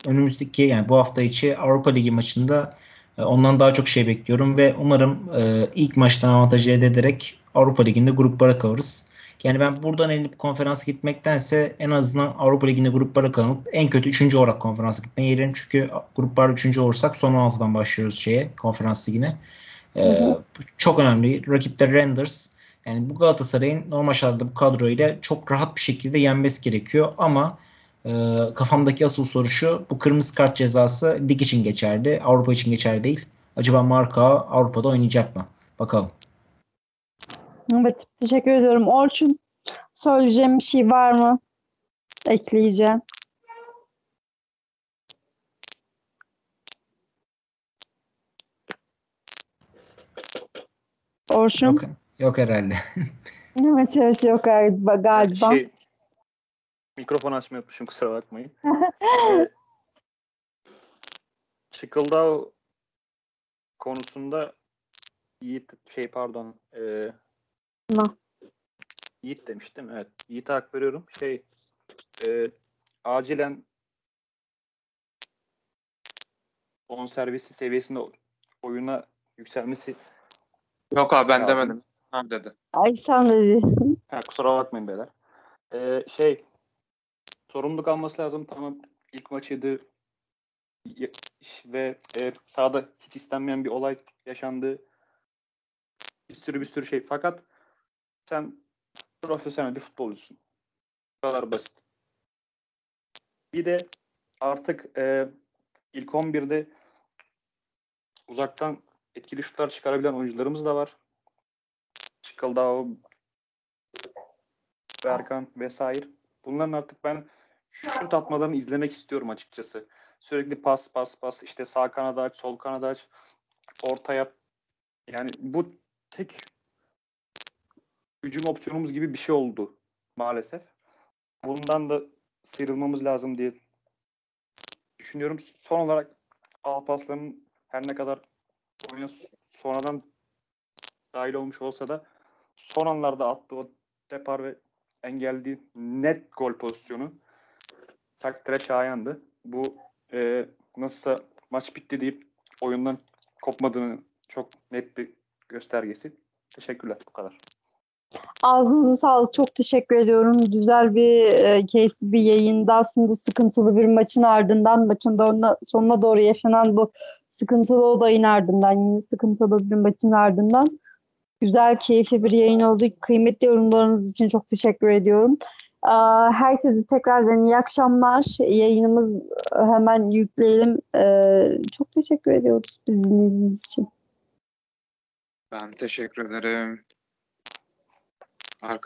önümüzdeki yani bu hafta içi Avrupa Ligi maçında e, ondan daha çok şey bekliyorum ve umarım e, ilk maçtan avantajı elde ederek Avrupa Ligi'nde gruplara kalırız. Yani ben buradan elenip konferansa gitmektense en azından Avrupa Ligi'nde gruplara kalıp en kötü 3. olarak konferansa gitmeyi yerim. Çünkü gruplarda 3. olursak son 16'dan başlıyoruz şeye konferans ligine. Ee, hı hı. Çok önemli. Rakipler Renders. Yani bu Galatasaray'ın normal şartlarda bu kadroyla çok rahat bir şekilde yenmesi gerekiyor ama e, kafamdaki asıl soru şu bu kırmızı kart cezası lig için geçerli Avrupa için geçerli değil. Acaba Marka Avrupa'da oynayacak mı? Bakalım. Evet teşekkür ediyorum. Orçun söyleyeceğim bir şey var mı? Ekleyeceğim. Orçun. Yok, yok herhalde. evet evet yok galiba. galiba. Şey, mikrofon açmayı unutmuşum kusura bakmayın. ee, Çıkıldao konusunda Yiğit şey pardon e, no. Yiğit demiştim evet. Yiğit'e hak veriyorum. Şey e, acilen on servisi seviyesinde oyuna yükselmesi Yok abi ben lazım. demedim. Sen dedi. Ay sen dedi. Ha, kusura bakmayın beyler. Ee, şey sorumluluk alması lazım. Tamam ilk maçıydı ve e, sahada hiç istenmeyen bir olay yaşandı. Bir sürü bir sürü şey. Fakat sen profesyonel bir futbolcusun. Bu kadar basit. Bir de artık e, ilk 11'de uzaktan etkili şutlar çıkarabilen oyuncularımız da var. Çıkıldao, Berkan vesaire. Bunların artık ben şut atmalarını izlemek istiyorum açıkçası. Sürekli pas pas pas işte sağ kanada aç, sol kanada aç, orta yap. Yani bu tek hücum opsiyonumuz gibi bir şey oldu maalesef. Bundan da sıyrılmamız lazım diye düşünüyorum. Son olarak Alpaslan'ın her ne kadar oyuna sonradan dahil olmuş olsa da son anlarda attığı o depar ve engellediği net gol pozisyonu takdire şayandı. Bu e, nasılsa maç bitti deyip oyundan kopmadığını çok net bir göstergesi. Teşekkürler. Bu kadar. Ağzınıza sağlık. Çok teşekkür ediyorum. Güzel bir, e, keyifli bir yayında aslında sıkıntılı bir maçın ardından maçın sonuna, sonuna doğru yaşanan bu sıkıntılı olayın ardından yine sıkıntılı bir maçın ardından güzel, keyifli bir yayın oldu. Kıymetli yorumlarınız için çok teşekkür ediyorum. Herkese tekrardan iyi akşamlar. Yayınımız hemen yükleyelim. Çok teşekkür ediyoruz dinlediğiniz için. Ben teşekkür ederim.